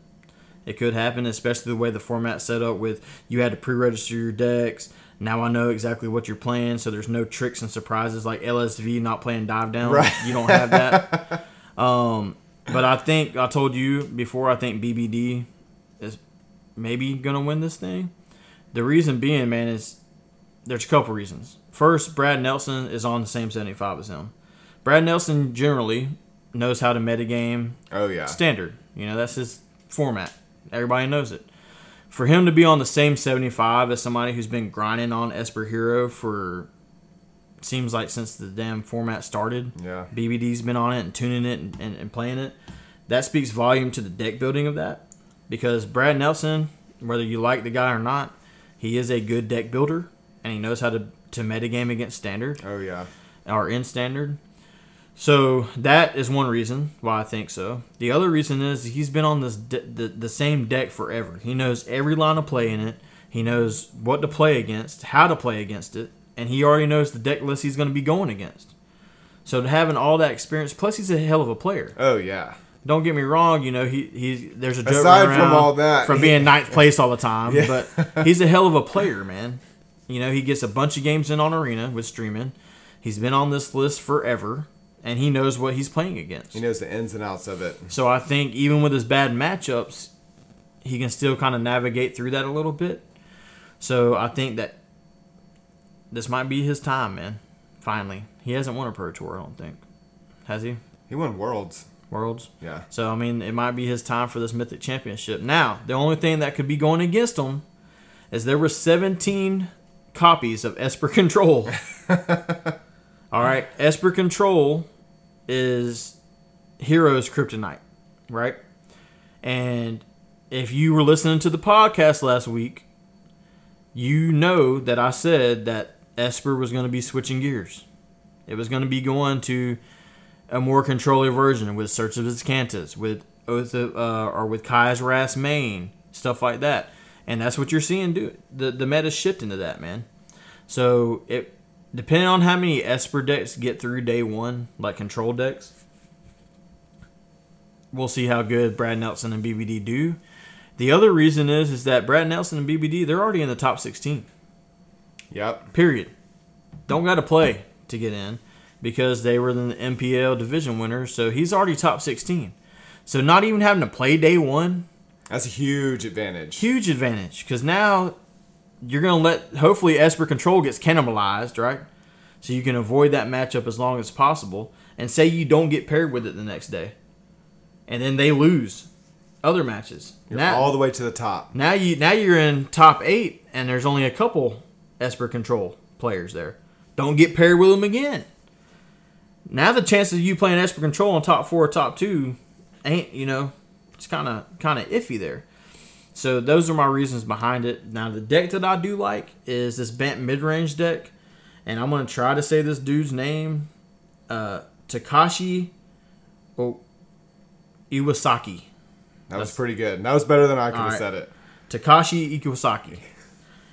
It could happen, especially the way the format's set up with you had to pre-register your decks. Now I know exactly what you're playing, so there's no tricks and surprises like LSV not playing dive down. Right. You don't have that. um, but I think I told you before. I think BBD is maybe gonna win this thing. The reason being, man, is there's a couple reasons. First, Brad Nelson is on the same 75 as him. Brad Nelson generally knows how to metagame Oh yeah. standard. You know, that's his format. Everybody knows it. For him to be on the same 75 as somebody who's been grinding on Esper Hero for seems like since the damn format started. Yeah. BBD's been on it and tuning it and, and, and playing it. That speaks volume to the deck building of that. Because Brad Nelson, whether you like the guy or not, he is a good deck builder and he knows how to, to metagame against standard Oh yeah. or in standard. So that is one reason why I think so. The other reason is he's been on this de- the, the same deck forever. He knows every line of play in it. He knows what to play against, how to play against it, and he already knows the deck list he's going to be going against. So to having all that experience, plus he's a hell of a player. Oh yeah. Don't get me wrong, you know he he's there's a joke Aside from all that, from he- being ninth place all the time, Yeah. but he's a hell of a player, man. You know he gets a bunch of games in on Arena with streaming. He's been on this list forever, and he knows what he's playing against. He knows the ins and outs of it. So I think even with his bad matchups, he can still kind of navigate through that a little bit. So I think that this might be his time, man. Finally, he hasn't won a pro tour. I don't think has he? He won worlds. Worlds. Yeah. So I mean, it might be his time for this mythic championship. Now, the only thing that could be going against him is there were 17 copies of Esper Control. All right, Esper Control is Heroes Kryptonite, right? And if you were listening to the podcast last week, you know that I said that Esper was going to be switching gears. It was going to be going to a more controller version with Search for Azcanta, with Oath of, uh, or with Kaya's Wrath main, stuff like that. And that's what you're seeing do. The the meta's shifting to that, man. So it depending on how many Esper decks get through day one, like control decks, we'll see how good Brad Nelson and BBD do. The other reason is is that Brad Nelson and BBD they're already in the top 16. Yep. Period. Don't got to play to get in because they were the MPL division winners. So he's already top 16. So not even having to play day one, That's a huge advantage. huge advantage because now you're going to let, hopefully, Esper Control gets cannibalized, right? So you can avoid that matchup as long as possible. And say you don't get paired with it the next day. And then they lose. other matches. You're now, all the way to the top. now you now you're in top eight, and there's only a couple Esper Control players there. Don't get paired with them again. Now the chances of you playing Esper Control on top four or top two ain't you know it's kind of kind of iffy there. So those are my reasons behind it. Now the deck that I do like is this Bant mid range deck, and I'm gonna try to say this dude's name, uh, Takashi, oh, Iwasaki. That was That's- pretty good. That was better than I could have Alright. said it. Takashi Iwasaki.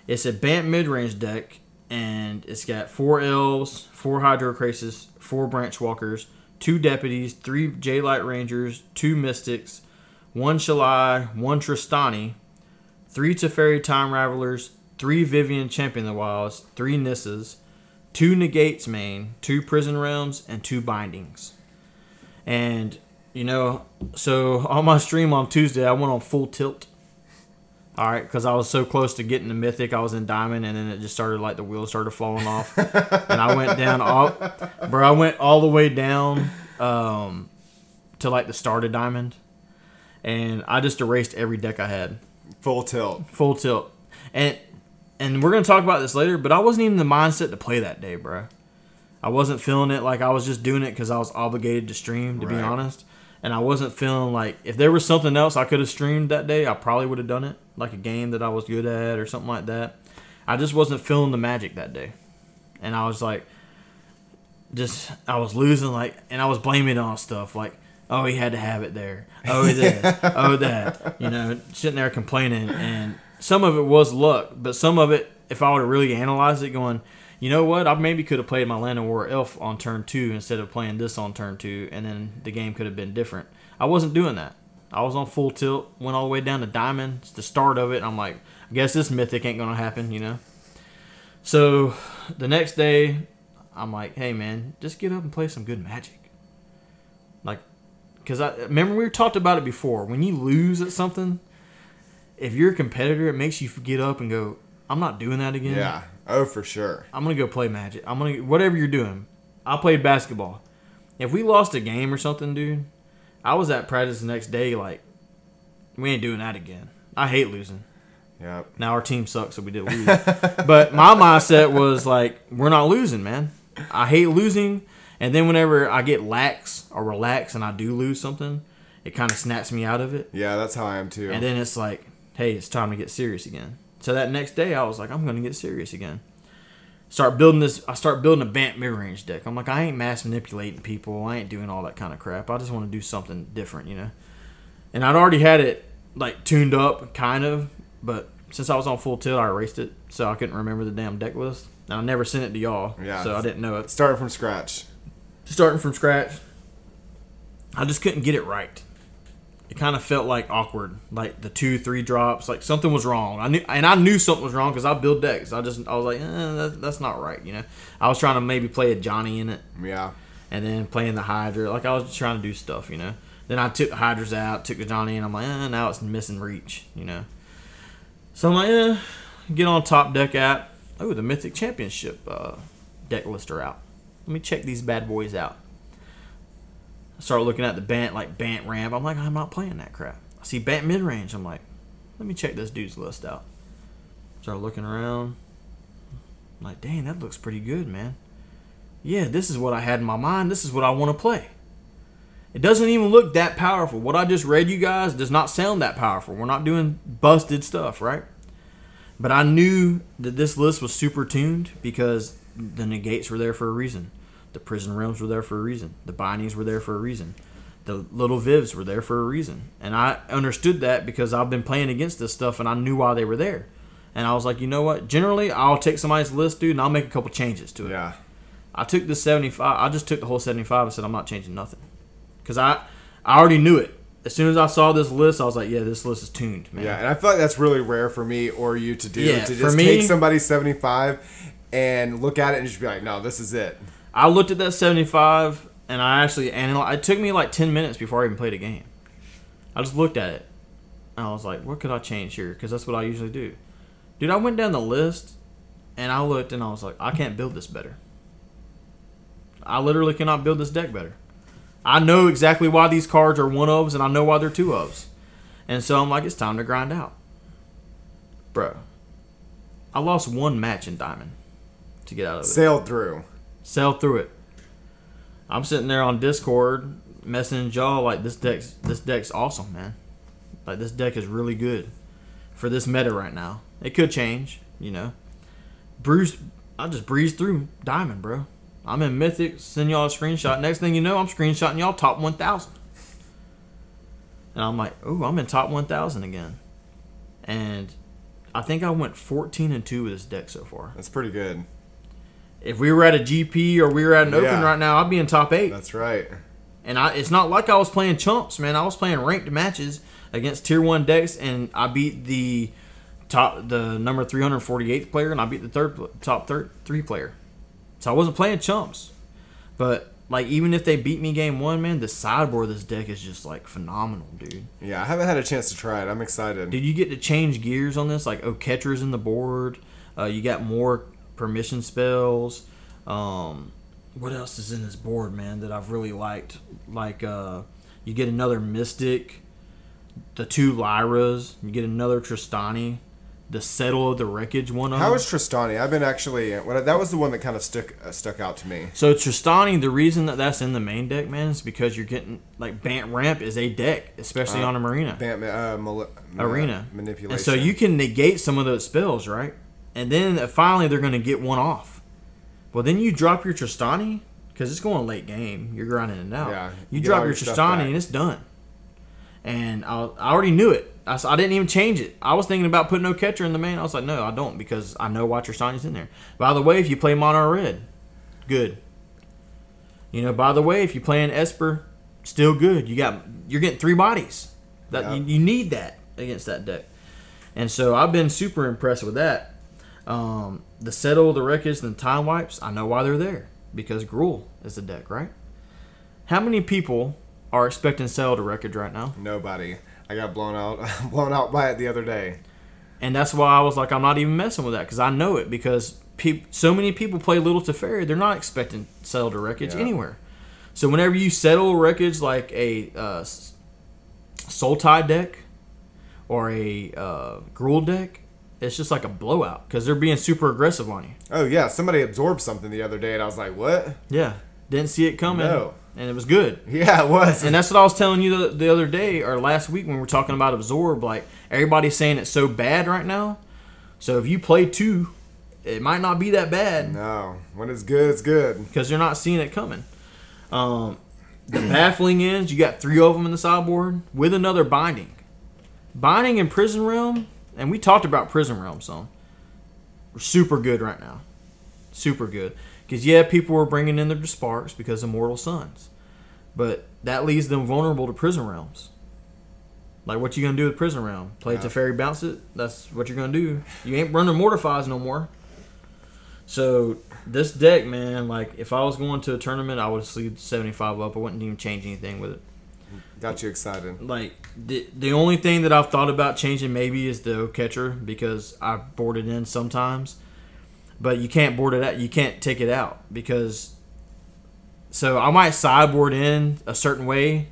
It's a Bant mid range deck, and it's got four elves, four Hydroid Krasis, four branch walkers, two deputies, three Jadelight Rangers, two mystics, one Shalai, one Trostani, three Teferi Time Ravelers, three Vivien Champion of the Wilds, three Nissas, two Negates main, two Prison Realms, and two Bindings. And, you know, so on my stream on Tuesday, I went on full tilt. All right, because I was so close to getting the mythic, I was in diamond, and then it just started like the wheels started falling off, and I went down all, bro. I went all the way down um, to like the started diamond, and I just erased every deck I had, Full tilt. full tilt, and and we're gonna talk about this later, but I wasn't even in the mindset to play that day, bro. I wasn't feeling it like I was just doing it because I was obligated to stream, to be honest. And I wasn't feeling like if there was something else I could have streamed that day, I probably would have done it, like a game that I was good at or something like that. I just wasn't feeling the magic that day, and I was like, just I was losing like, and I was blaming on stuff like, oh he had to have it there, oh this, oh that, you know, sitting there complaining, and some of it was luck, but some of it, if I would have really analyzed it, going, you know what, I maybe could have played my Llanowar Elf on turn two instead of playing this on turn two, and then the game could have been different. I wasn't doing that. I was on full tilt, went all the way down to diamond. It's the start of it. I'm like, I guess this mythic ain't gonna happen, you know. So the next day, I'm like, hey man, just get up and play some good magic. Like, cause I remember we talked about it before. When you lose at something, if you're a competitor, it makes you get up and go, I'm not doing that again. Yeah. Oh, for sure. I'm gonna go play magic. I'm gonna whatever you're doing. I played basketball. If we lost a game or something, dude, I was at practice the next day. Like, we ain't doing that again. I hate losing. Yep. Now our team sucks, so we did lose. but my mindset was like, we're not losing, man. I hate losing. And then whenever I get lax or relax and I do lose something, it kind of snaps me out of it. Yeah, that's how I am too. And then it's like, hey, it's time to get serious again. So that next day, I was like, I'm gonna get serious again. Start building this. I start building a Bant mid range deck. I'm like, I ain't mass manipulating people. I ain't doing all that kind of crap. I just want to do something different, you know. And I'd already had it like tuned up, kind of, but since I was on full tilt, I erased it, so I couldn't remember the damn deck list. And I never sent it to y'all, Yeah. so I didn't know it. Started from scratch. Starting from scratch, I just couldn't get it right it kind of felt like awkward, like the two, three drops, like something was wrong. I knew, and I knew something was wrong because I build decks. I just, I was like, eh, that, that's not right, you know. I was trying to maybe play a Johnny in it, Yeah. and then playing the Hydra. Like I was just trying to do stuff, you know. Then I took the Hydras out, took the Johnny, and I'm like, eh, now it's missing reach, you know. So I'm like, eh, get on top deck app. Oh, the Mythic Championship uh, deck lister out. Let me check these bad boys out. I start looking at the Bant like Bant ramp. I'm like, I'm not playing that crap. I see Bant mid range. I'm like, let me check this dude's list out. Start looking around. I'm like, dang, that looks pretty good, man. Yeah, this is what I had in my mind. This is what I want to play. It doesn't even look that powerful. What I just read you guys does not sound that powerful. We're not doing busted stuff, right? But I knew that this list was super tuned because the negates were there for a reason. The prison realms were there for a reason. The bindings were there for a reason. The little vivs were there for a reason. And I understood that because I've been playing against this stuff and I knew why they were there. And I was like, you know what? Generally, I'll take somebody's list, dude, and I'll make a couple changes to it. Yeah. I took the 75. I just took the whole 75 and said I'm not changing nothing. Because I, I already knew it. As soon as I saw this list, I was like, yeah, this list is tuned, man. Yeah, and I feel like that's really rare for me or you to do. Yeah, to just me- take somebody's 75 and look at it and just be like, no, this is it. I looked at that 75 and I actually analyzed. It took me like 10 minutes before I even played a game. I just looked at it and I was like, what could I change here? Because that's what I usually do. Dude, I went down the list and I looked and I was like, I can't build this better. I literally cannot build this deck better. I know exactly why these cards are one ofs and I know why they're two ofs. And so I'm like, it's time to grind out. Bro, I lost one match in Diamond to get out of it. Sailed through. Sailed through it. I'm sitting there on Discord messing y'all like this deck's this deck's awesome, man. Like this deck is really good for this meta right now. It could change, you know. Bruce, I just breezed through Diamond, bro. I'm in Mythic, send y'all a screenshot. Next thing you know, I'm screenshotting y'all top 1,000. And I'm like, oh, I'm in top 1,000 again. And I think I went 14 and 2 with this deck so far. That's pretty good. If we were at a GP or we were at an open right now, I'd be in top 8. That's right. And I, it's not like I was playing chumps, man. I was playing ranked matches against tier one decks, and I beat the top, the number three hundred forty eighth player, and I beat the third top third three player. So I wasn't playing chumps. But like, even if they beat me game one, man, the sideboard of this deck is just like phenomenal, dude. Yeah, I haven't had a chance to try it. I'm excited. Did you get to change gears on this? Like, oh, catcher's in the board. Uh, you got more permission spells. Um, what else is in this board, man, that I've really liked? Like, uh, you get another Mystic, the two Lyras, you get another Trostani, the Settle of the Wreckage one of How them. Trostani? I've been actually. I, that was the one that kind of stuck uh, stuck out to me. So Trostani, the reason that that's in the main deck, man, is because you're getting like Bant Ramp is a deck, especially Uh, on a marina. Bam, uh, mali- arena manipulation. And so you can negate some of those spells, right? And then finally they're going to get one off. Well, then you drop your Trostani because it's going late game. You're grinding it out. Yeah, you you drop your your Trostani and it's done. And I, I already knew it. I didn't even change it. I was thinking about putting no catcher in the main. I was like, no, I don't because I know why Trostani's in there. By the way, if you play mono red, good. You know, by the way, if you play an Esper, still good. You got you're getting three bodies. That Yeah. you, you need that against that deck. And so I've been super impressed with that. Um, the settle, the wreckage, and the time wipes. I know why they're there because Gruul is the deck, right? How many people are expecting settle to wreckage right now? Nobody. I got blown out, blown out by it the other day. And that's why I was like, I'm not even messing with that because I know it because peop- so many people play Little Teferi, they're not expecting settle to wreckage Yeah. anywhere. So whenever you settle wreckage like a uh, Soul Tide deck or a uh, Gruul deck, it's just like a blowout because they're being super aggressive on you. Oh yeah, somebody absorbed something the other day, and I was like, "What?" Yeah, didn't see it coming, No. and it was good. Yeah, it was. And that's what I was telling you the, the other day or last week when we were talking about absorb. Like everybody's saying it's so bad right now. So if you play two, it might not be that bad no, when it's good, it's good. because you're not seeing it coming. Um, the baffling is you got three of them in the sideboard with another binding. Binding in Prison Realm, and we talked about Prison Realm some. We're super good right now, super good. Because yeah, people were bringing in their sparks because of Mortal Suns, but that leaves them vulnerable to Prison Realms. Like what you gonna do with Prison Realm? Play Yeah. Teferi, bounce it. That's what you're gonna do. You ain't running Mortifies no more. So this deck, man, like if I was going to a tournament, I would sleeve 75 up. I wouldn't even change anything with it. Got you excited. Like the the only thing that I've thought about changing maybe is the catcher because I board it in sometimes, but you can't board it out. You can't take it out because. So I might sideboard in a certain way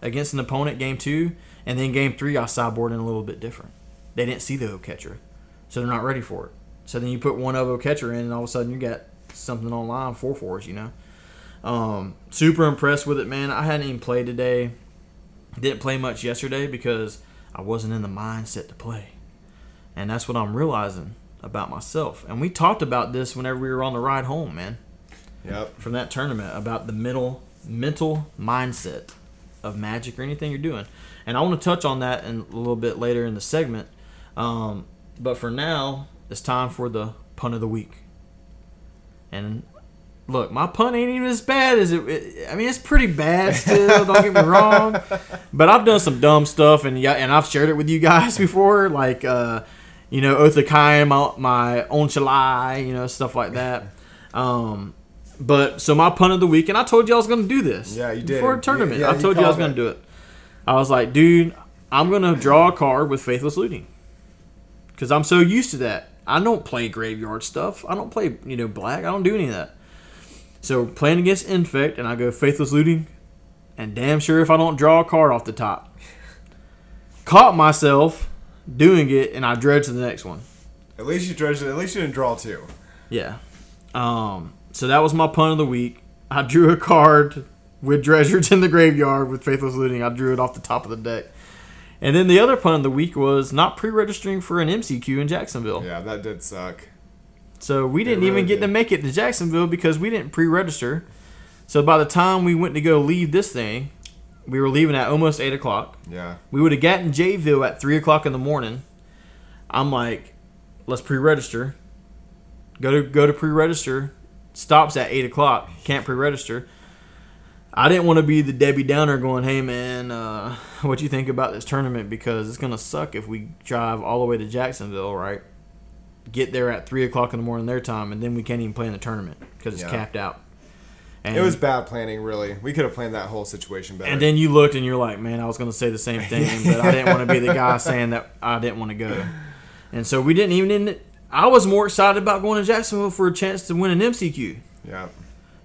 against an opponent game two, and then game three I sideboard in a little bit different. They didn't see the O catcher, so they're not ready for it. So then you put one O catcher in, and all of a sudden you got something online four fours. You know, um, super impressed with it, man. I hadn't even played today. Didn't play much yesterday because I wasn't in the mindset to play. And that's what I'm realizing about myself. And we talked about this whenever we were on the ride home, man, Yep. from that tournament about the mental mental mindset of magic or anything you're doing. And I want to touch on that in a little bit later in the segment. Um, but for now, it's time for the pun of the week. And look, my pun ain't even as bad as it. I mean, it's pretty bad still. don't get me wrong. But I've done some dumb stuff, and yeah, and I've shared it with you guys before, like uh, you know, Oath of Kaya, my my Onchalai, you know, stuff like that. Um, but so my pun of the week, and I told you I was going to do this. Yeah, you did. before a tournament. Yeah, I told you I was going to do it. I was like, dude, I'm going to draw a card with Faithless Looting because I'm so used to that. I don't play graveyard stuff. I don't play, you know, black. I don't do any of that. So playing against Infect, and I go Faithless Looting, and damn sure if I don't draw a card off the top. caught myself doing it, and I dredged the next one. At least you dredged it. At least you didn't draw two. Yeah. Um, so that was my pun of the week. I drew a card with Treasures in the Graveyard with Faithless Looting. I drew it off the top of the deck. And then the other pun of the week was not pre-registering for an MCQ in Jacksonville. Yeah, that did suck. So we didn't really even get did. to make it to Jacksonville because we didn't pre-register. So by the time we went to go leave this thing, we were leaving at almost eight o'clock. Yeah. We would have gotten Jayville at three o'clock in the morning. I'm like, let's pre-register. Go to go to pre-register. Stops at eight o'clock. Can't pre-register. I didn't want to be the Debbie Downer going, hey man, uh, what you think about this tournament? Because it's gonna suck if we drive all the way to Jacksonville, right? Get there at three o'clock in the morning their time, and then we can't even play in the tournament because it's Yeah. capped out. And, It was bad planning, really. We could have planned that whole situation better. and then you looked and you're like, man, I was going to say the same thing, but I didn't want to be the guy saying that I didn't want to go. And so we didn't even. I was more excited about going to Jacksonville for a chance to win an MCQ, yeah.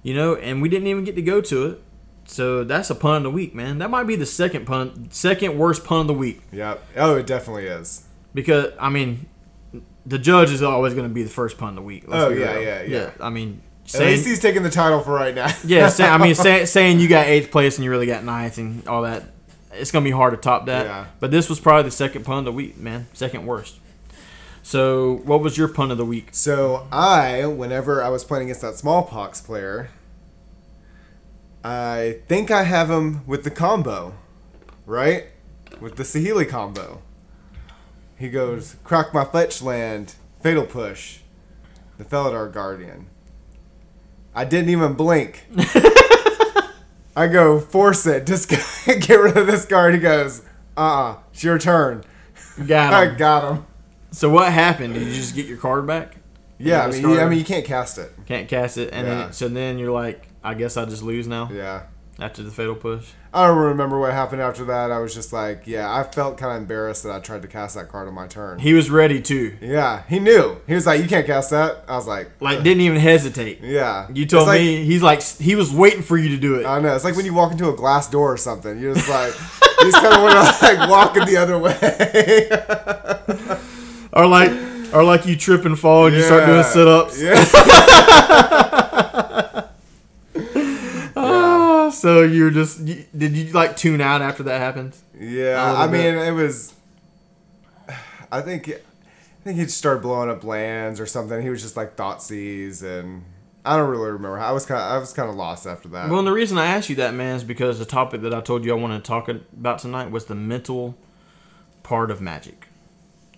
you know, and we didn't even get to go to it. So that's a pun of the week, man. That might be the second pun, second worst pun of the week Yeah. Oh, it definitely is. because I mean, the judge is always going to be the first pun of the week. Oh, be yeah, yeah, yeah. I mean, At saying, least he's taking the title for right now. yeah, say, I mean, say, saying you got eighth place and you really got ninth and all that, it's gonna be hard to top that. Yeah. But this was probably the second pun of the week, man. Second worst. So, what was your pun of the week? So I, whenever I was playing against that smallpox player, I think I have him with the combo, right? With the Saheeli combo. He goes, crack my fetch land, fatal push, the Felidar Guardian. I didn't even blink. I go, force it, just get rid of this card. He goes, uh uh it's your turn. Got him. I got him. so, what happened? Did you just get your card back? Yeah, I mean, you, I mean, you can't cast it. Can't cast it, and Yeah. then so then you're like, I guess I just lose now Yeah. After the fatal push. I don't remember what happened after that. I was just like, yeah, I felt kind of embarrassed that I tried to cast that card on my turn. He was ready too, Yeah, he knew. He was like, you can't cast that. I was like, like didn't even hesitate. yeah. You told It's like- me he's like he was waiting for you to do it. I know. It's like when you walk into a glass door or something. You're just like, you just kind of want to like walk in the other way. Or like, or like you trip and fall and you start doing sit ups. Yeah. So you're just you, did you like tune out after that happened? Yeah, I mean, bit. it was. I think, I think he just started blowing up lands or something. He was just like Thoughtseize, and I don't really remember. I was kind, of, I was kind of lost after that. Well, and the reason I asked you that, man, is because the topic that I told you I wanted to talk about tonight was the mental part of magic.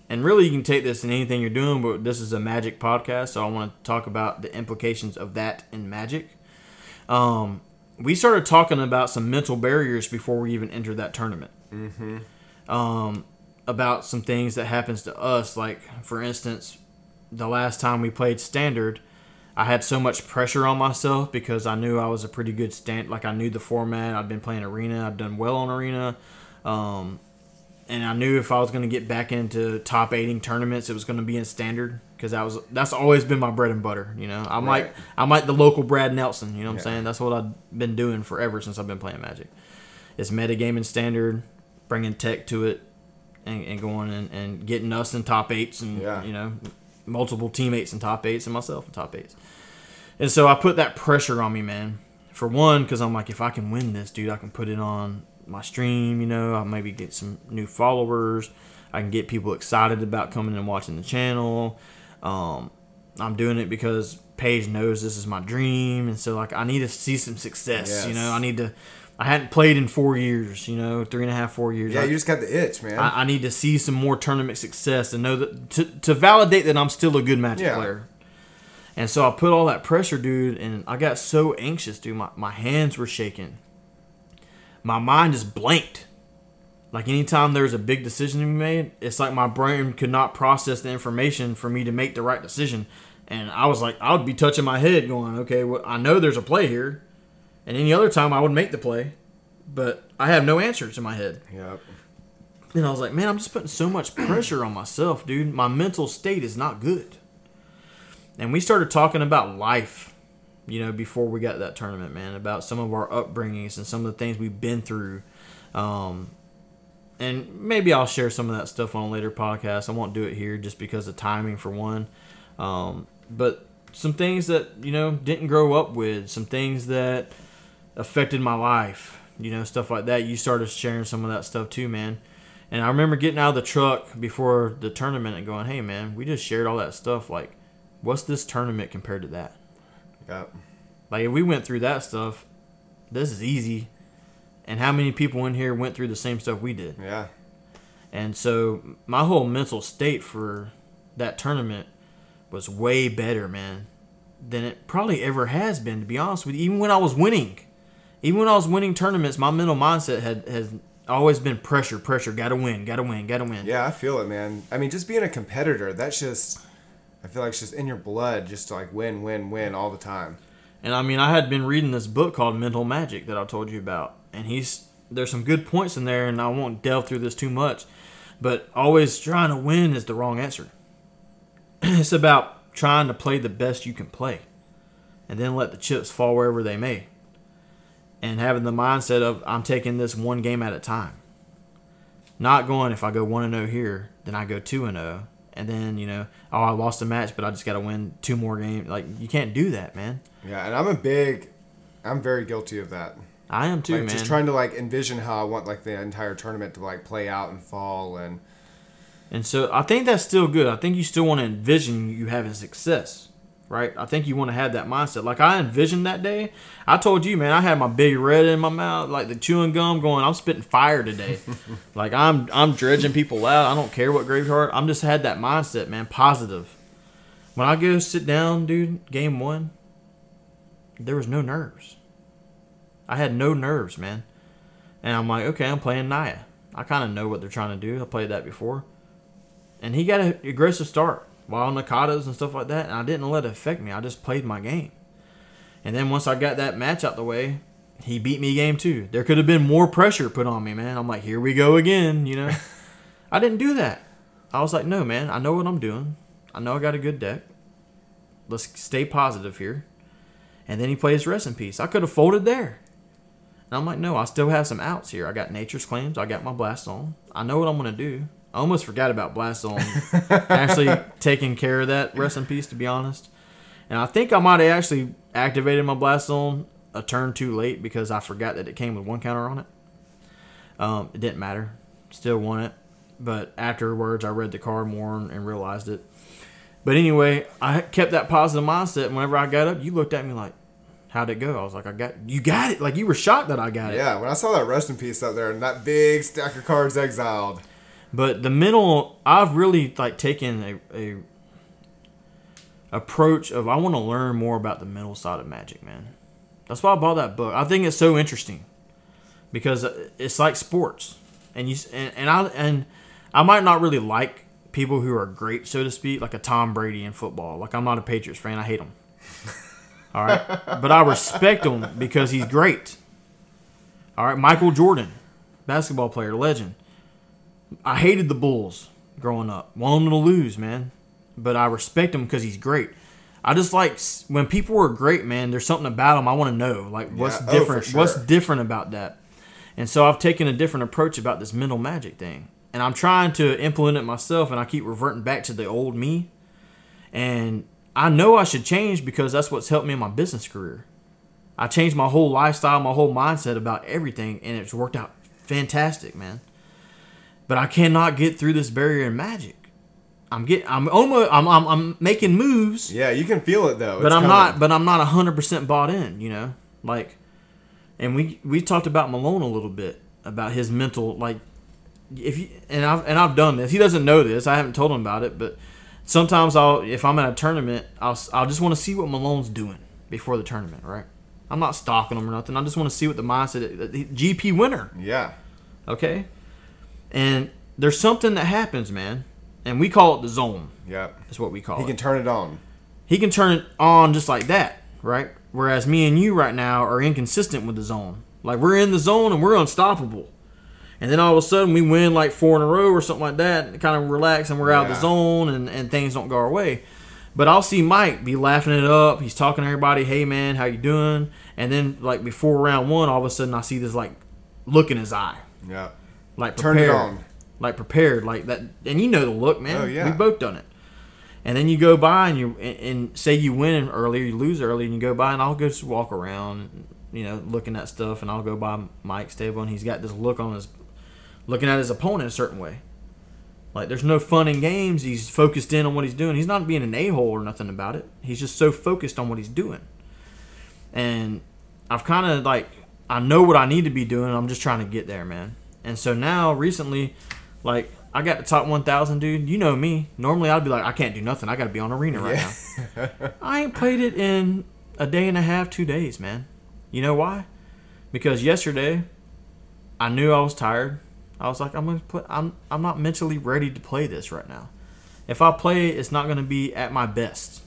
And really, you can take this in anything you're doing, but this is a magic podcast, so I want to talk about the implications of that in magic. Um, we started talking about some mental barriers before we even entered that tournament. Mm-hmm. Um, about some things that happens to us, like for instance, the last time we played standard, I had so much pressure on myself because I knew I was a pretty good stand. Like I knew the format. I'd been playing arena. I'd done well on arena, um, and I knew if I was going to get back into top eighting tournaments, it was going to be in standard because that was that's always been my bread and butter. You know, I'm Right. like I'm like the local Brad Nelson. You know what I'm saying? That's what I've been doing forever since I've been playing Magic. It's metagaming standard, bringing tech to it, and, and going and, and getting us in top eights and Yeah. you know multiple teammates in top eights and myself in top eights. And so I put that pressure on me, man. For one, because I'm like, if I can win this, dude, I can put it on my stream. You know, I'll maybe get some new followers. I can get people excited about coming and watching the channel. Um, I'm doing it because Paige knows this is my dream, and so like I need to see some success. You know, I need to. I hadn't played in four years. You know, three and a half, four years. yeah, I- you just got the itch, man. I, I need to see some more tournament success and know that to, to validate that I'm still a good Magic Yeah. player. And so I put all that pressure, dude, and I got so anxious, dude. My, my hands were shaking. My mind just blanked. Like anytime there's a big decision to be made, it's like my brain could not process the information for me to make the right decision. And I was like, I would be touching my head going, okay, well, I know there's a play here. And any other time I would make the play, but I have no answers in my head. yep. And I was like, man, I'm just putting so much pressure on myself, dude. My mental state is not good. And we started talking about life, you know, before we got that tournament, man, about some of our upbringings and some of the things we've been through. Um, and maybe I'll share some of that stuff on a later podcast. I won't do it here just because of timing for one. Um, but some things that you know didn't grow up with, some things that affected my life, you know, stuff like that. You started sharing some of that stuff too, man. And I remember getting out of the truck before the tournament and going, "Hey, man, we just shared all that stuff. Like, what's this tournament compared to that? Yep. Like, if we went through that stuff, this is easy. And how many people in here went through the same stuff we did? Yeah. And so my whole mental state for that tournament was way better, man, than it probably ever has been. To be honest with you, even when I was winning, even when I was winning tournaments, my mental mindset had has always been pressure, pressure. Got to win, got to win, got to win. Yeah, I feel it, man. I mean, just being a competitor, that's just, I feel like it's just in your blood, just to like win, win, win all the time. And I mean, I had been reading this book called Mental Magic that I told you about, and he's there's some good points in there, and I won't delve through this too much, but always trying to win is the wrong answer. it's about trying to play the best you can play, and then let the chips fall wherever they may, and having the mindset of I'm taking this one game at a time. Not going if I go one and zero here, then I go two and zero, and then you know, oh, I lost a match, but I just got to win two more games. Like you can't do that, man. Yeah, and I'm a big, I'm very guilty of that. I am too, like man. just trying to like envision how I want like the entire tournament to like play out and fall and and so I think that's still good. I think you still want to envision you having success, right? I think you want to have that mindset. Like I envisioned that day. I told you, man, I had my big red in my mouth, like the chewing gum, going. I'm spitting fire today. like I'm, I'm dredging people out. I don't care what graveyard. I'm just had that mindset, man, positive. When I go sit down, dude, game one, there was no nerves. I had no nerves, man. And I'm like, okay, I'm playing Naya. I kind of know what they're trying to do. I played that before. And he got an aggressive start, wild Nacatls and stuff like that, and I didn't let it affect me. I just played my game. And then once I got that match out the way, he beat me game two. There could have been more pressure put on me, man. I'm like, here we go again, you know. I didn't do that. I was like, no, man, I know what I'm doing. I know I got a good deck. Let's stay positive here. And then he plays rest in peace. I could have folded there. And I'm like, no, I still have some outs here. I got nature's claims. I got my Blast Zone. I know what I'm gonna do. I almost forgot about Blast Zone. actually taking care of that rest in peace, to be honest. And I think I might have actually activated my Blast Zone a turn too late because I forgot that it came with one counter on it. Um, it didn't matter. Still won it. But afterwards, I read the card more and, realized it. But anyway, I kept that positive mindset. And whenever I got up, you looked at me like, how'd it go? I was like, I got you got it. Like you were shocked that I got it. yeah, when I saw that rest in peace up there and that big stack of cards exiled. But the mental, I've really like taken a, a approach of I want to learn more about the mental side of magic, man. That's why I bought that book. I think it's so interesting because uh, it's like sports, and you and, and I and I might not really like people who are great, so to speak, like a Tom Brady in football. Like I'm not a Patriots fan. I hate him. All right, but I respect him because he's great. All right, Michael Jordan, basketball player, legend. I hated the Bulls growing up. Want them to lose, man. But I respect him because he's great. I just like when people are great, man. There's something about them I want to know. Like what's Yeah, oh, different? sure. What's different about that? And so I've taken a different approach about this mental magic thing, and I'm trying to implement it myself. And I keep reverting back to the old me, and I know I should change because that's what's helped me in my business career. I changed my whole lifestyle, my whole mindset about everything, and it's worked out fantastic, man. But I cannot get through this barrier in magic. I'm getting, I'm almost, I'm, I'm, I'm making moves, Yeah, you can feel it though. but It's I'm coming. not, but I'm not hundred percent bought in. You know, like, and we we talked about Malone a little bit about his mental, like, if you and I've and I've done this. He doesn't know this. I haven't told him about it, but sometimes I'll, if I'm at a tournament, I'll, I'll just want to see what Malone's doing before the tournament, right? I'm not stalking him or nothing. I just want to see what the mindset, the GP winner, Yeah. okay? And there's something that happens, man, and we call it the zone. Yeah. That's what we call He it He can turn it on. he can turn it on just like that, right? Whereas me and you right now are inconsistent with the zone. Like we're in the zone and we're unstoppable. And then all of a sudden we win like four in a row or something like that, and kind of relax and we're out of the zone and, and things don't go our way. But I'll see Mike be laughing it up. He's talking to everybody, hey man, how you doing? And then like before round one, all of a sudden I see this like look in his eye. Yeah. Like Turn it on. like prepared, like that. And you know the look, man. Oh, yeah. we both done it. And then you go by and you and, and say you win early, or you lose early, and you go by, and I'll go just walk around, you know, looking at stuff, and I'll go by Mike's table, and he's got this look on his, looking at his opponent a certain way. Like there's no fun in games. He's focused in on what he's doing. He's not being an a hole or nothing about it. He's just so focused on what he's doing. And I've kind of like I know what I need to be doing. I'm just trying to get there, man. And so now recently, like I got the top 1,000, dude. You know me. Normally I'd be like, I can't do nothing. I got to be on arena right now. I ain't played it in a day and a half, two days, man. You know why? Because yesterday, I knew I was tired. I was like, I'm gonna play. I'm I'm not mentally ready to play this right now. If I play it, it's not gonna be at my best.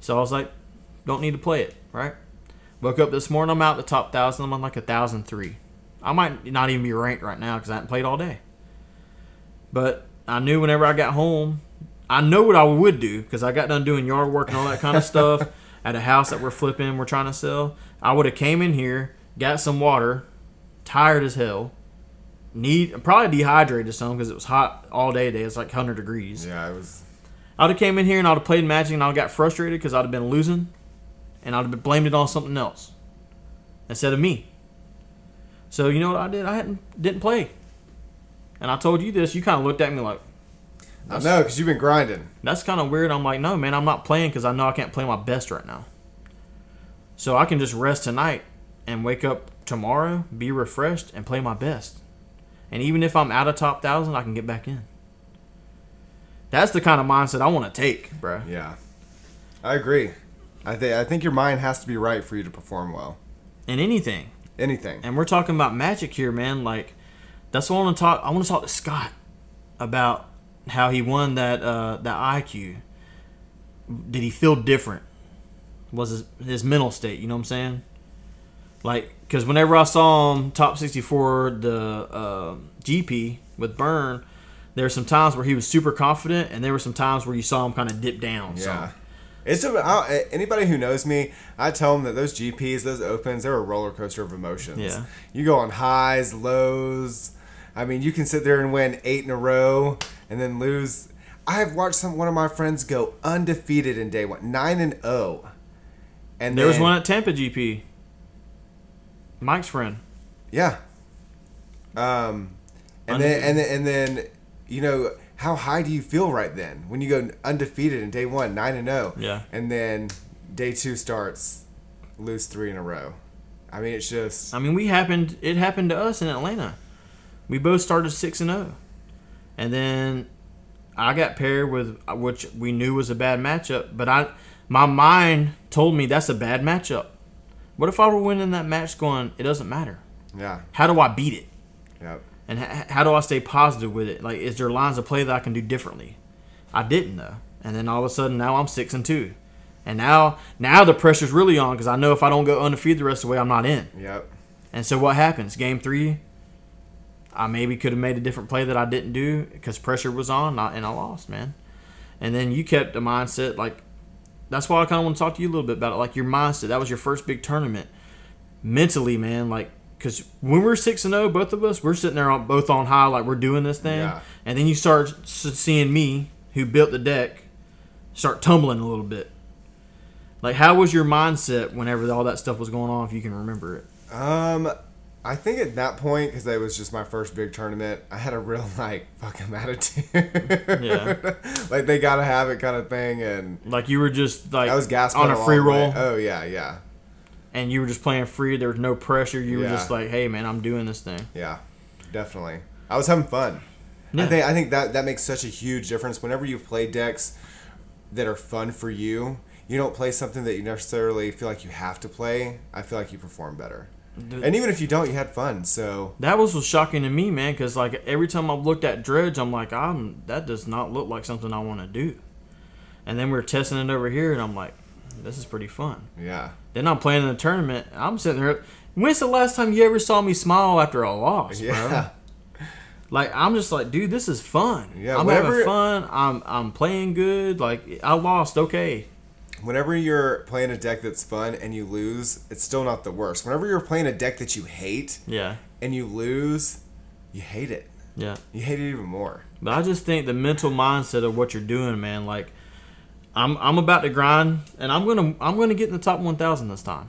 So I was like, don't need to play it, right? Woke up this morning, I'm out the top thousand. I'm on like a thousand three. I might not even be ranked right now because I haven't played all day. But I knew whenever I got home, I know what I would do because I got done doing yard work and all that kind of stuff at a house that we're flipping, we're trying to sell. I would have came in here, got some water, tired as hell, need probably dehydrated some because it was hot all day today. It's like 100 degrees. Yeah, it was. I would have came in here and I would have played Magic and I would have got frustrated because I'd have been losing, and I'd have blamed it on something else instead of me. So you know what I did? I hadn't didn't play, and I told you this. You kind of looked at me like I know because you've been grinding. that's kind of weird. I'm like, no, man, I'm not playing because I know I can't play my best right now. So I can just rest tonight and wake up tomorrow, be refreshed, and play my best. And even if I'm out of top thousand, I can get back in. That's the kind of mindset I want to take, bro. Yeah, I agree. I think I think your mind has to be right for you to perform well. In anything. Anything. And we're talking about magic here, man. Like, that's what I want to talk. I want to talk to Scott about how he won that uh, that IQ. Did he feel different? Was his, his mental state? You know what I'm saying? Like, because whenever I saw him top 64 the uh, GP with Burn, there were some times where he was super confident, and there were some times where you saw him kind of dip down. Yeah. some. It's a, I, anybody who knows me, I tell them that those GPs, those opens, they're a roller coaster of emotions. Yeah. You go on highs, lows. I mean, you can sit there and win eight in a row and then lose. I have watched some one of my friends go undefeated in day one, nine and zero. And There was one at Tampa GP. Mike's friend. Yeah. Um, and then and then and then you know how high do you feel right then when you go undefeated in day one, nine and zero. Yeah. And then day two starts, lose three in a row. I mean, it's just I mean, we happened. It happened to us in Atlanta. We both started six and zero, and then I got paired with which we knew was a bad matchup. But I, my mind told me that's a bad matchup. What if I were winning that match? Going, it doesn't matter. yeah, How do I beat it? yep, And h- how do I stay positive with it? Like, is there lines of play that I can do differently? I didn't though, and then all of a sudden now I'm six and two, and now now the pressure's really on because I know if I don't go undefeated the rest of the way, I'm not in. yep, And so what happens? Game three, I maybe could have made a different play that I didn't do because pressure was on, not, and I lost, man. And then you kept the mindset like that's why I kind of want to talk to you a little bit about it, like your mindset. That was your first big tournament, mentally, man. Like because when we're six and zero, both of us, we're sitting there on, both on high, like we're doing this thing. Yeah. And then you start seeing me, who built the deck, start tumbling a little bit. Like, how was your mindset whenever all that stuff was going on? If you can remember it. Um, I think at that point, because it was just my first big tournament, I had a real like fucking attitude. Yeah. like they gotta have it kind of thing, and Like you were just like I was gasping on a free roll, Oh yeah, yeah, and you were just playing free. There was no pressure. You were just like, "Hey, man, I'm doing this thing." yeah, definitely. I was having fun. Yeah. I think I think that that makes such a huge difference. Whenever you play decks that are fun for you, you don't play something that you necessarily feel like you have to play. I feel like you perform better. And even if you don't, you had fun. So That was, was shocking to me, man. Because like every time I've looked at Dredge, I'm like, "I'm that does not look like something I want to do." And then we are testing it over here, and I'm like, "This is pretty fun." yeah, Then I'm playing in the tournament. I'm sitting there. When's the last time you ever saw me smile after a loss, bro? yeah. Like I'm just like, dude, this is fun. Yeah, I'm whenever- having fun. I'm I'm playing good. Like I lost, okay. Whenever you're playing a deck that's fun and you lose, it's still not the worst. Whenever you're playing a deck that you hate Yeah, and you lose, you hate it. Yeah. You hate it even more. But I just think the mental mindset of what you're doing, man, like I'm I'm about to grind and I'm gonna I'm gonna get in the top one thousand this time.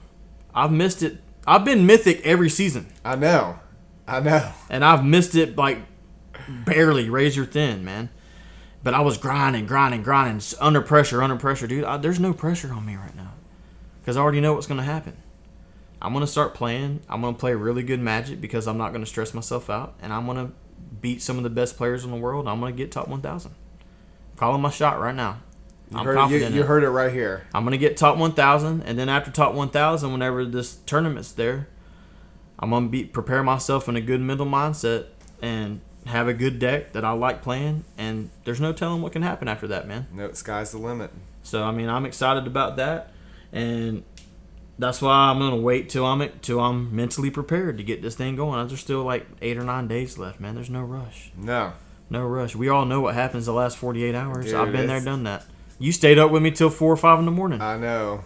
I've missed it I've been mythic every season. I know. I know. And I've missed it like barely razor thin, man. But I was grinding, grinding, grinding, s- under pressure, under pressure, dude. I, there's no pressure on me right now because I already know what's gonna happen. I'm gonna start playing. I'm gonna play really good Magic because I'm not gonna stress myself out, and I'm gonna beat some of the best players in the world. I'm gonna get top 1,000. Calling my shot right now. You, I'm heard, confident. you it. heard it right here. I'm gonna get top 1,000, and then after top 1,000, whenever this tournament's there, I'm gonna be prepare myself in a good mental mindset and have a good deck that I like playing. And there's no telling what can happen after that, man. No, sky's the limit. So I mean, I'm excited about that, and that's why I'm gonna wait till I'm till I'm mentally prepared to get this thing going. There's still like eight or nine days left, man. There's no rush. No. No rush. We all know what happens the last 48 hours. Dude, I've been there, done that. You stayed up with me till four or five in the morning. I know.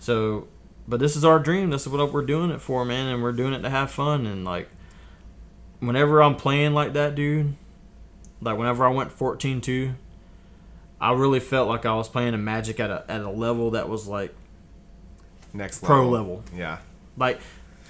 So, but this is our dream. This is what we're doing it for, man, and we're doing it to have fun. And like, whenever I'm playing like that, dude, like whenever I went 14-2, I really felt like I was playing a Magic at a at a level that was like Next level. Pro level. level. Yeah. like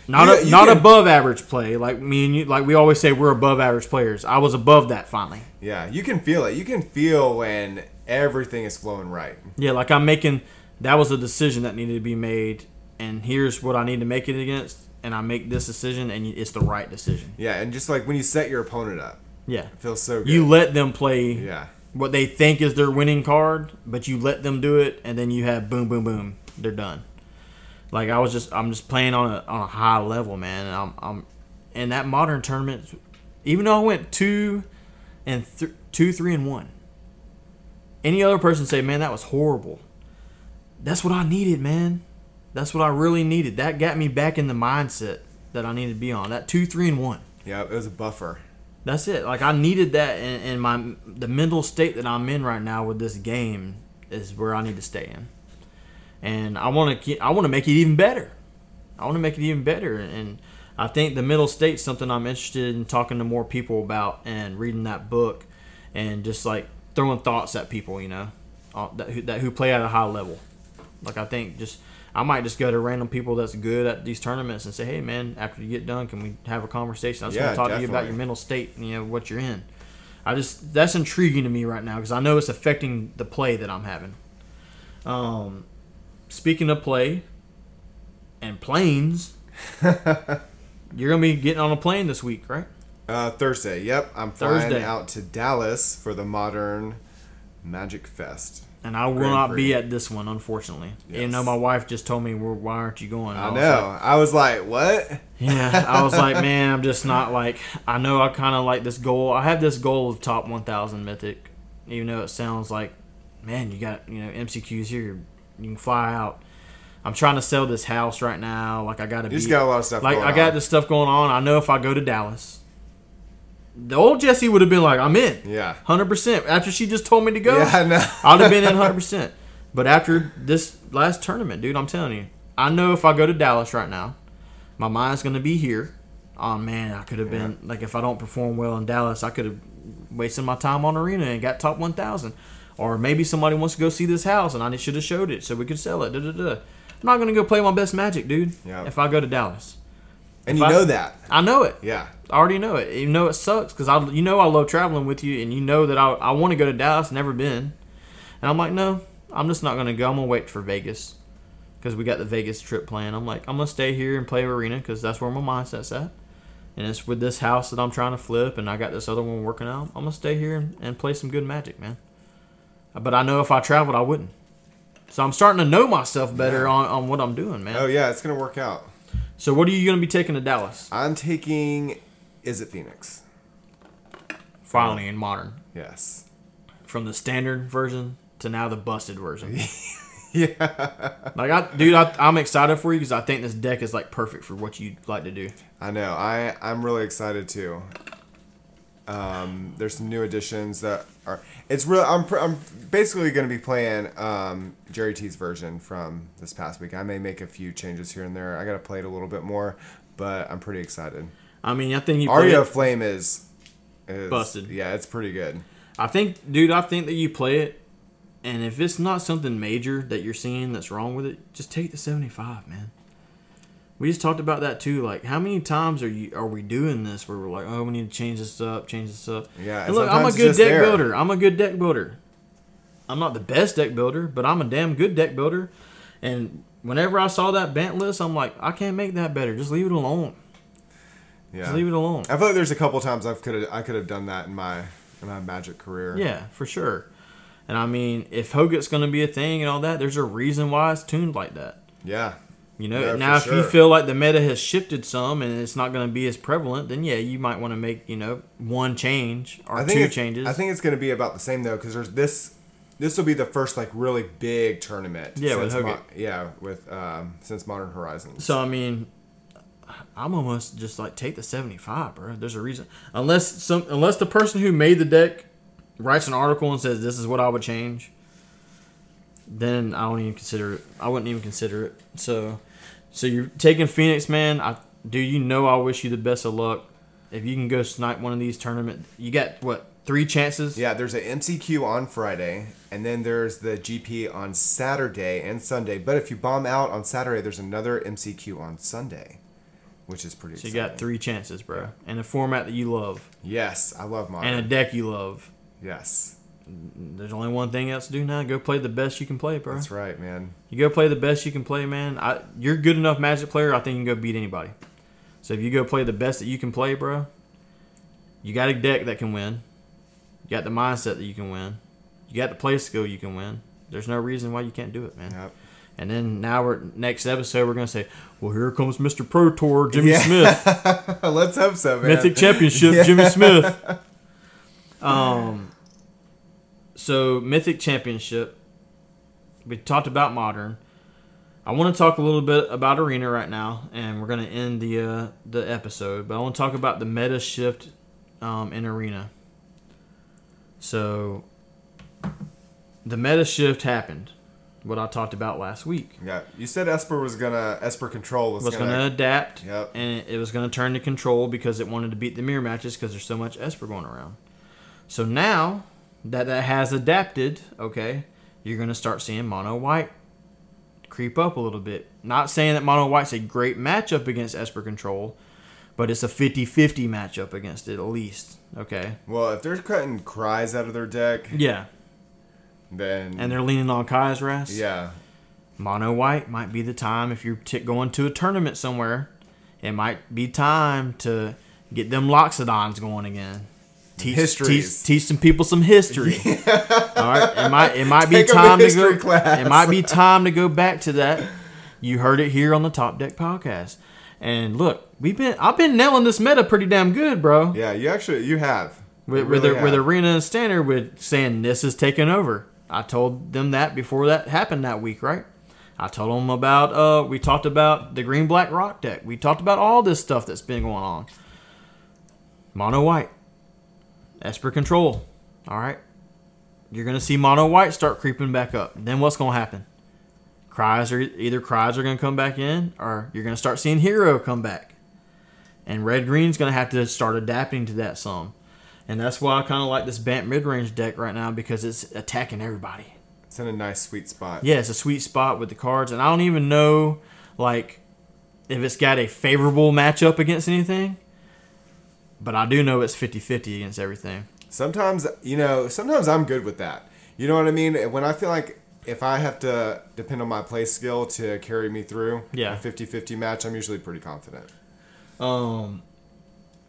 not You- a, you not can- above average play. Like me and you, like we always say, we're above average players. I was above that finally. Yeah. You can feel it. You can feel when everything is flowing right. Yeah, like I'm making that was a decision that needed to be made, and here's what I need to make it against, and I make this decision, and it's the right decision. Yeah. And just like when you set your opponent up, Yeah, it feels so good. you let them play yeah. what they think is their winning card, but you let them do it, and then you have boom, boom, boom, they're done. Like I was just, I'm just playing on a on a high level, man, and I'm, I'm in that modern tournament. Even though I went two and th- two, three, and one. Any other person say, man, that was horrible. That's what I needed, man. That's what I really needed. That got me back in the mindset that I needed to be on. That two, three, and one. Yeah. It was a buffer. That's it. Like I needed that, and, and my the mental state that I'm in right now with this game is where I need to stay in, and I want to I want to make it even better. I want to make it even better, and I think the mental state's something I'm interested in talking to more people about and reading that book, and just like throwing thoughts at people, you know, uh, that who, that who play at a high level. Like I think just I might just go to random people that's good at these tournaments and say, "Hey, man, after you get done, can we have a conversation? I just Yeah, want to talk to you about your mental state, and, you know, what you're in." I just that's intriguing to me right now because I know it's affecting the play that I'm having. Um, speaking of play and planes, you're gonna be getting on a plane this week, right? Uh, Thursday. Yep. I'm flying Thursday. out to Dallas for the Modern Magic Fest. And I will Grand not Prix. be at this one, unfortunately. You know, my wife just told me, well, "Why aren't you going?" I was know. like- I was like, what? Yeah, I was like, man, I'm just not like. I know I kind of like this goal. I have this goal of top 1,000 mythic, even though it sounds like, man, you got you know MCQs here, you can fly out. I'm trying to sell this house right now. Like I got to You be just got a lot of stuff like I got on. this stuff going on. I know if I go to Dallas, the old Jesse would have been like, I'm in, Yeah. hundred percent. After she just told me to go, Yeah, I know. I'd have been in 100. percent But after this last tournament, dude, I'm telling you, I know if I go to Dallas right now, my mind's gonna be here. Oh man, I could have been like if I don't perform well in Dallas, I could have wasted my time on arena and got top 1,000. Or maybe somebody wants to go see this house and I should have showed it so we could sell it. Da, da, da. I'm not gonna go play my best magic, dude. Yeah. If I go to Dallas, And If you I- know that. I know it. Yeah. I already know it. You know it sucks because I, you know, I love traveling with you, and you know that I, I want to go to Dallas. Never been, and I'm like, no, I'm just not gonna go. I'm gonna wait for Vegas because we got the Vegas trip planned. I'm like, I'm gonna stay here and play arena because that's where my mindset's at, and it's with this house that I'm trying to flip, and I got this other one working out. I'm gonna stay here and, and play some good magic, man. But I know if I traveled, I wouldn't. So I'm starting to know myself better Yeah. on, on what I'm doing, man. Oh yeah, it's gonna work out. So what are you gonna be taking to Dallas? I'm taking. Is it Phoenix? Finally in modern. Yes. from the standard version to now the busted version. Yeah. like I, dude, I, I'm excited for you because I think this deck is like perfect for what you'd like to do. I know. I I'm really excited too. Um, there's some new additions that It's real. I'm pr- I'm basically going to be playing um, Jerry T's version from this past week. I may make a few changes here and there. I got to play it a little bit more, but I'm pretty excited. I mean, I think you Aria it, Flame is, is Busted. Yeah, it's pretty good. I think, dude, I think that you play it, and if it's not something major that you're seeing that's wrong with it, just take the 75, man. We just talked about that too. Like, how many times are you are we doing this where we're like, oh, we need to change this up, change this up? Yeah, And look, I'm a good deck there. builder. I'm a good deck builder. I'm not the best deck builder, but I'm a damn good deck builder. And whenever I saw that bent list, I'm like, I can't make that better. Just leave it alone. Yeah, Just leave it alone. I feel like there's a couple times I've could I could have done that in my in my Magic career. Yeah, for sure. And I mean, if Hogaak's going to be a thing and all that, there's a reason why it's tuned like that. yeah, You know, Yeah, now if for you feel like the meta has shifted some and it's not going to be as prevalent, then yeah, you might want to make you know one change or two changes. I think it's going to be about the same though, because there's this. This will be the first like really big tournament. Yeah, with since Hogaak. yeah, with um, since Modern Horizons. so. I mean, I'm almost just like take the 75, bro. There's a reason, unless some unless the person who made the deck writes an article and says this is what I would change. Then I don't even consider it. I wouldn't even consider it. So, so you're taking Phoenix, man. I do. You know, I wish you the best of luck. If you can go snipe one of these tournament, you got what three chances? Yeah, there's an MCQ on Friday, and then there's the GP on Saturday and Sunday. But if you bomb out on Saturday, there's another MCQ on Sunday, which is pretty. So you got three chances, bro, and a format that you love, Yes, I love mine. and a deck you love. yes, There's only one thing else to do now. Go play the best you can play, bro. that's right, man. You go play the best you can play, man. I, you're a good enough Magic player. I think you can go beat anybody. So if you go play the best that you can play, bro, you got a deck that can win. You got the mindset that you can win. You got the play skill you can win. There's no reason why you can't do it, man. Yep. And then now we're next episode we're gonna say, well, here comes Mr. Pro Tour, Jimmie Yeah. Smith. Let's hope so, man. Mythic Championship, Jimmie Smith. Um, so Mythic Championship. We talked about modern. I want to talk a little bit about arena right now, and we're gonna end the uh, the episode. But I want to talk about the meta shift um, in arena. So the meta shift happened. What I talked about last week Yeah, you said Esper was gonna Esper Control was, was gonna. going to adapt, Yep. and it was going to turn to control because it wanted to beat the mirror matches because there's so much Esper going around. So now that that has adapted, okay, you're going to start seeing mono white creep up a little bit. Not saying that mono white's a great matchup against Esper control, but it's a 50-50 matchup against it at least. Okay. Well, if they're cutting cries out of their deck, Yeah, then and they're leaning on Kai's Rest. yeah, mono white might be the time if you're t- going to a tournament somewhere. It might be time to get them Loxodons going again. Teach, Histories. teach, teach some people some history. All right, it might it might be Take a time to go. class. It might be time to go back to that. You heard it here on the Top Deck podcast. And look, we've been I've been nailing this meta pretty damn good, bro. yeah. You actually you have With, You with, really the, with have. Arena and Standard with saying this is taking over. I told them that before that happened that week, right? I told them about uh we talked about the green black rock deck. We talked about all this stuff that's been going on. Mono white. Esper control. All right. You're gonna see mono white start creeping back up. Then what's gonna happen? Cries are either cries are gonna come back in, or you're gonna start seeing hero come back. And red green's gonna have to start adapting to that some. And that's why I kind of like this Bant mid range deck right now because it's attacking everybody. It's in a nice sweet spot. Yeah, it's a sweet spot with the cards, and I don't even know like if it's got a favorable matchup against anything. But I do know it's 50-50 against everything. Sometimes you know, sometimes I'm good with that. You know what I mean? When I feel like if I have to depend on my play skill to carry me through Yeah. a 50-50 match, I'm usually pretty confident. Um,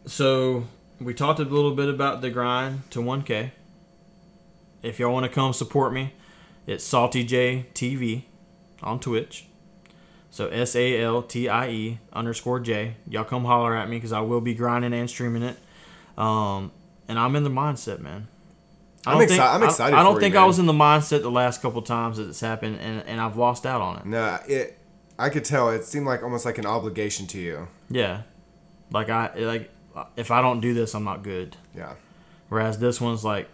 so we talked a little bit about the grind to 1K. If y'all want to come support me, it's Salty J TV on Twitch. So S A L T I E underscore J. Y'all come holler at me because I will be grinding and streaming it. Um, and I'm in the mindset, man. I I'm don't exci- think- I'm excited I, don't for you, think I was in the mindset the last couple times that it's happened, and, and I've lost out on it. No, it. I could tell it seemed like almost like an obligation to you. Yeah, like I like if I don't do this, I'm not good. Yeah. Whereas this one's like,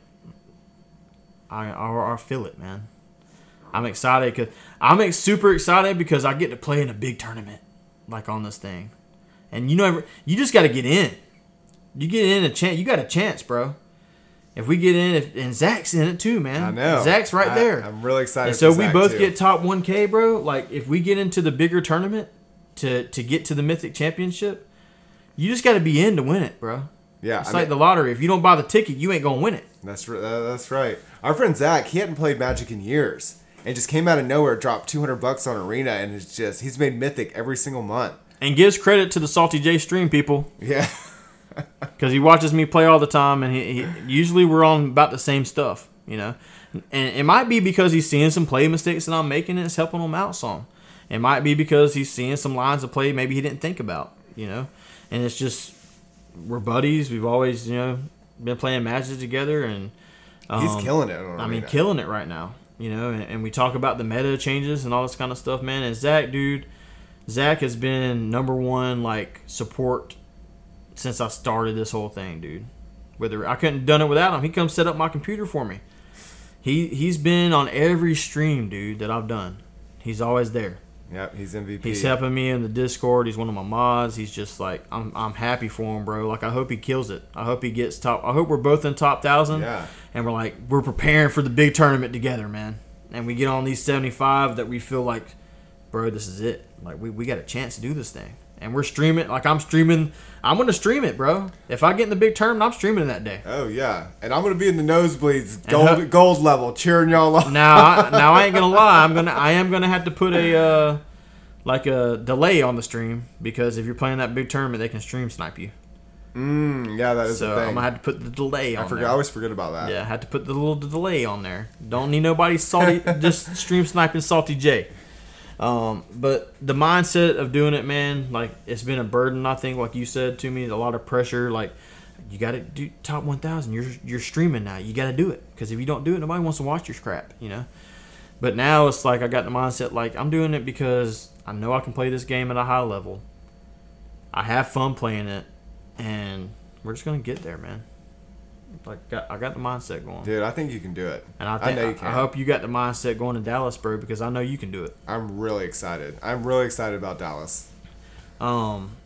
I I, I feel it, man. I'm excited because I'm super excited because I get to play in a big tournament, like on this thing, and you know you just got to get in. You get in a chance. You got a chance, bro. If we get in, if, and Zach's in it too, man. I know. Zach's right I- there. I'm really excited. And so we Zach, both too. get top 1K, bro. Like if we get into the bigger tournament to to get to the Mythic Championship, you just got to be in to win it, bro. Yeah, It's I like mean, the lottery. If you don't buy the ticket, you ain't gonna win it. that's that's right. Our friend Zach, he hadn't played Magic in years, and just came out of nowhere, dropped 200 bucks on Arena, and it's just he's made Mythic every single month. And gives credit to the Salty J stream people Yeah, because he watches me play all the time, and he, he usually we're on about the same stuff, you know. And it might be because he's seeing some play mistakes that I'm making, and it's helping him out some. It might be because he's seeing some lines of play maybe he didn't think about, you know. And it's just we're buddies. We've always, you know, been playing matches together, and he's um, killing it. On I mean, killing it right now. You know, and, and we talk about the meta changes and all this kind of stuff, man. And Zach, dude, Zach has been number one like support since I started this whole thing, dude. Whether I couldn't have done it without him, he comes set up my computer for me. He he's been on every stream, dude, that I've done. He's always there. Yep, he's MVP. He's helping me in the Discord. He's one of my mods. He's just like I'm. I'm happy for him, bro. Like I hope he kills it. I hope he gets top. I hope we're both in top thousand. Yeah. And we're like we're preparing for the big tournament together, man. And we get on these seventy five that we feel like, bro, this is it. Like we, we got a chance to do this thing. And we're streaming. Like I'm streaming. I'm gonna stream it, bro. If I get in the big tournament, I'm streaming that day. Oh yeah, and I'm gonna be in the nosebleeds, gold ho- gold level, cheering y'all on. Now, I, now I ain't gonna lie. I'm gonna I am gonna have to put a uh, like a delay on the stream because if you're playing that big tournament, they can stream snipe you. Mm, yeah, that is So I'm gonna have to put the delay on I forget. there. I always forget about that. Yeah, I had to put the little delay on there. Don't need nobody salty, just stream sniping salty J. Um, but the mindset of doing it, man, like it's been a burden. I think, like you said to me, a lot of pressure. Like you got to do top 1,000. You're you're streaming now. You got to do it because if you don't do it, nobody wants to watch your crap. You know. But now it's like I got the mindset like I'm doing it because I know I can play this game at a high level. I have fun playing it, and we're just gonna get there, man. Like got, I got the mindset going, Dude, I think you can do it. and I think know you can. I hope you got the mindset going to Dallas, bro, because I know you can do it. I'm really excited. I'm really excited about Dallas. Um,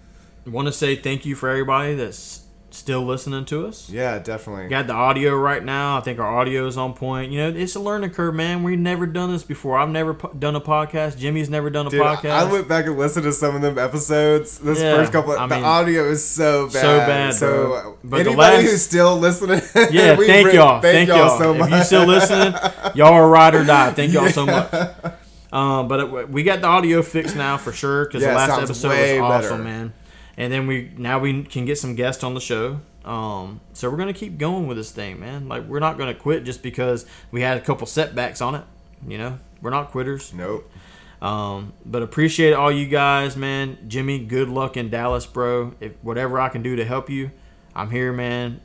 want to say thank you for everybody that's still listening to us. Yeah, definitely. Got the audio right now. I think our audio is on point. You know, it's a learning curve, man. We've never done this before. I've never po- done a podcast. Jimmie's never done a Dude, podcast. I went back and listened to some of them episodes. This Yeah, first couple, I the audio is so bad. so bad, So bro. But anybody last- who's still listening, Yeah, we thank re- y'all. Thank, y'all. so much. If you still listening, y'all are ride or die. Thank y'all so much. Um, but it, we got the audio fixed now for sure because Yeah, the last episode was awesome, better. man. And then we now we can get some guests on the show. Um, so we're gonna keep going with this thing, man. Like we're not gonna quit just because we had a couple setbacks on it. You know, we're not quitters. Nope. Um, but appreciate all you guys, man. Jimmie, good luck in Dallas, bro. If whatever I can do to help you, I'm here, man.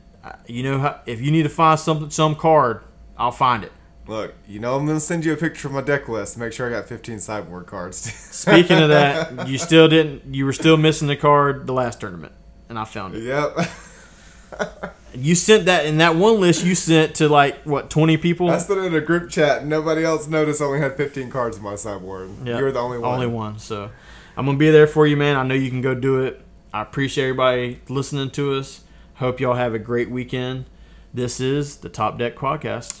You know, how, if you need to find something, some card, I'll find it. Look, you know I'm gonna send you a picture of my deck list. Make sure I got 15 sideboard cards. Speaking of that, you still didn't. You were still missing the card the last tournament, and I found it. yep. You sent that in that one list. You sent to like what twenty people. I sent it in a group chat. Nobody else noticed. I only had 15 cards in my sideboard. Yeah, You're the only one. Only one. So I'm gonna be there for you, man. I know you can go do it. I appreciate everybody listening to us. Hope y'all have a great weekend. This is the Top Deck Quadcast.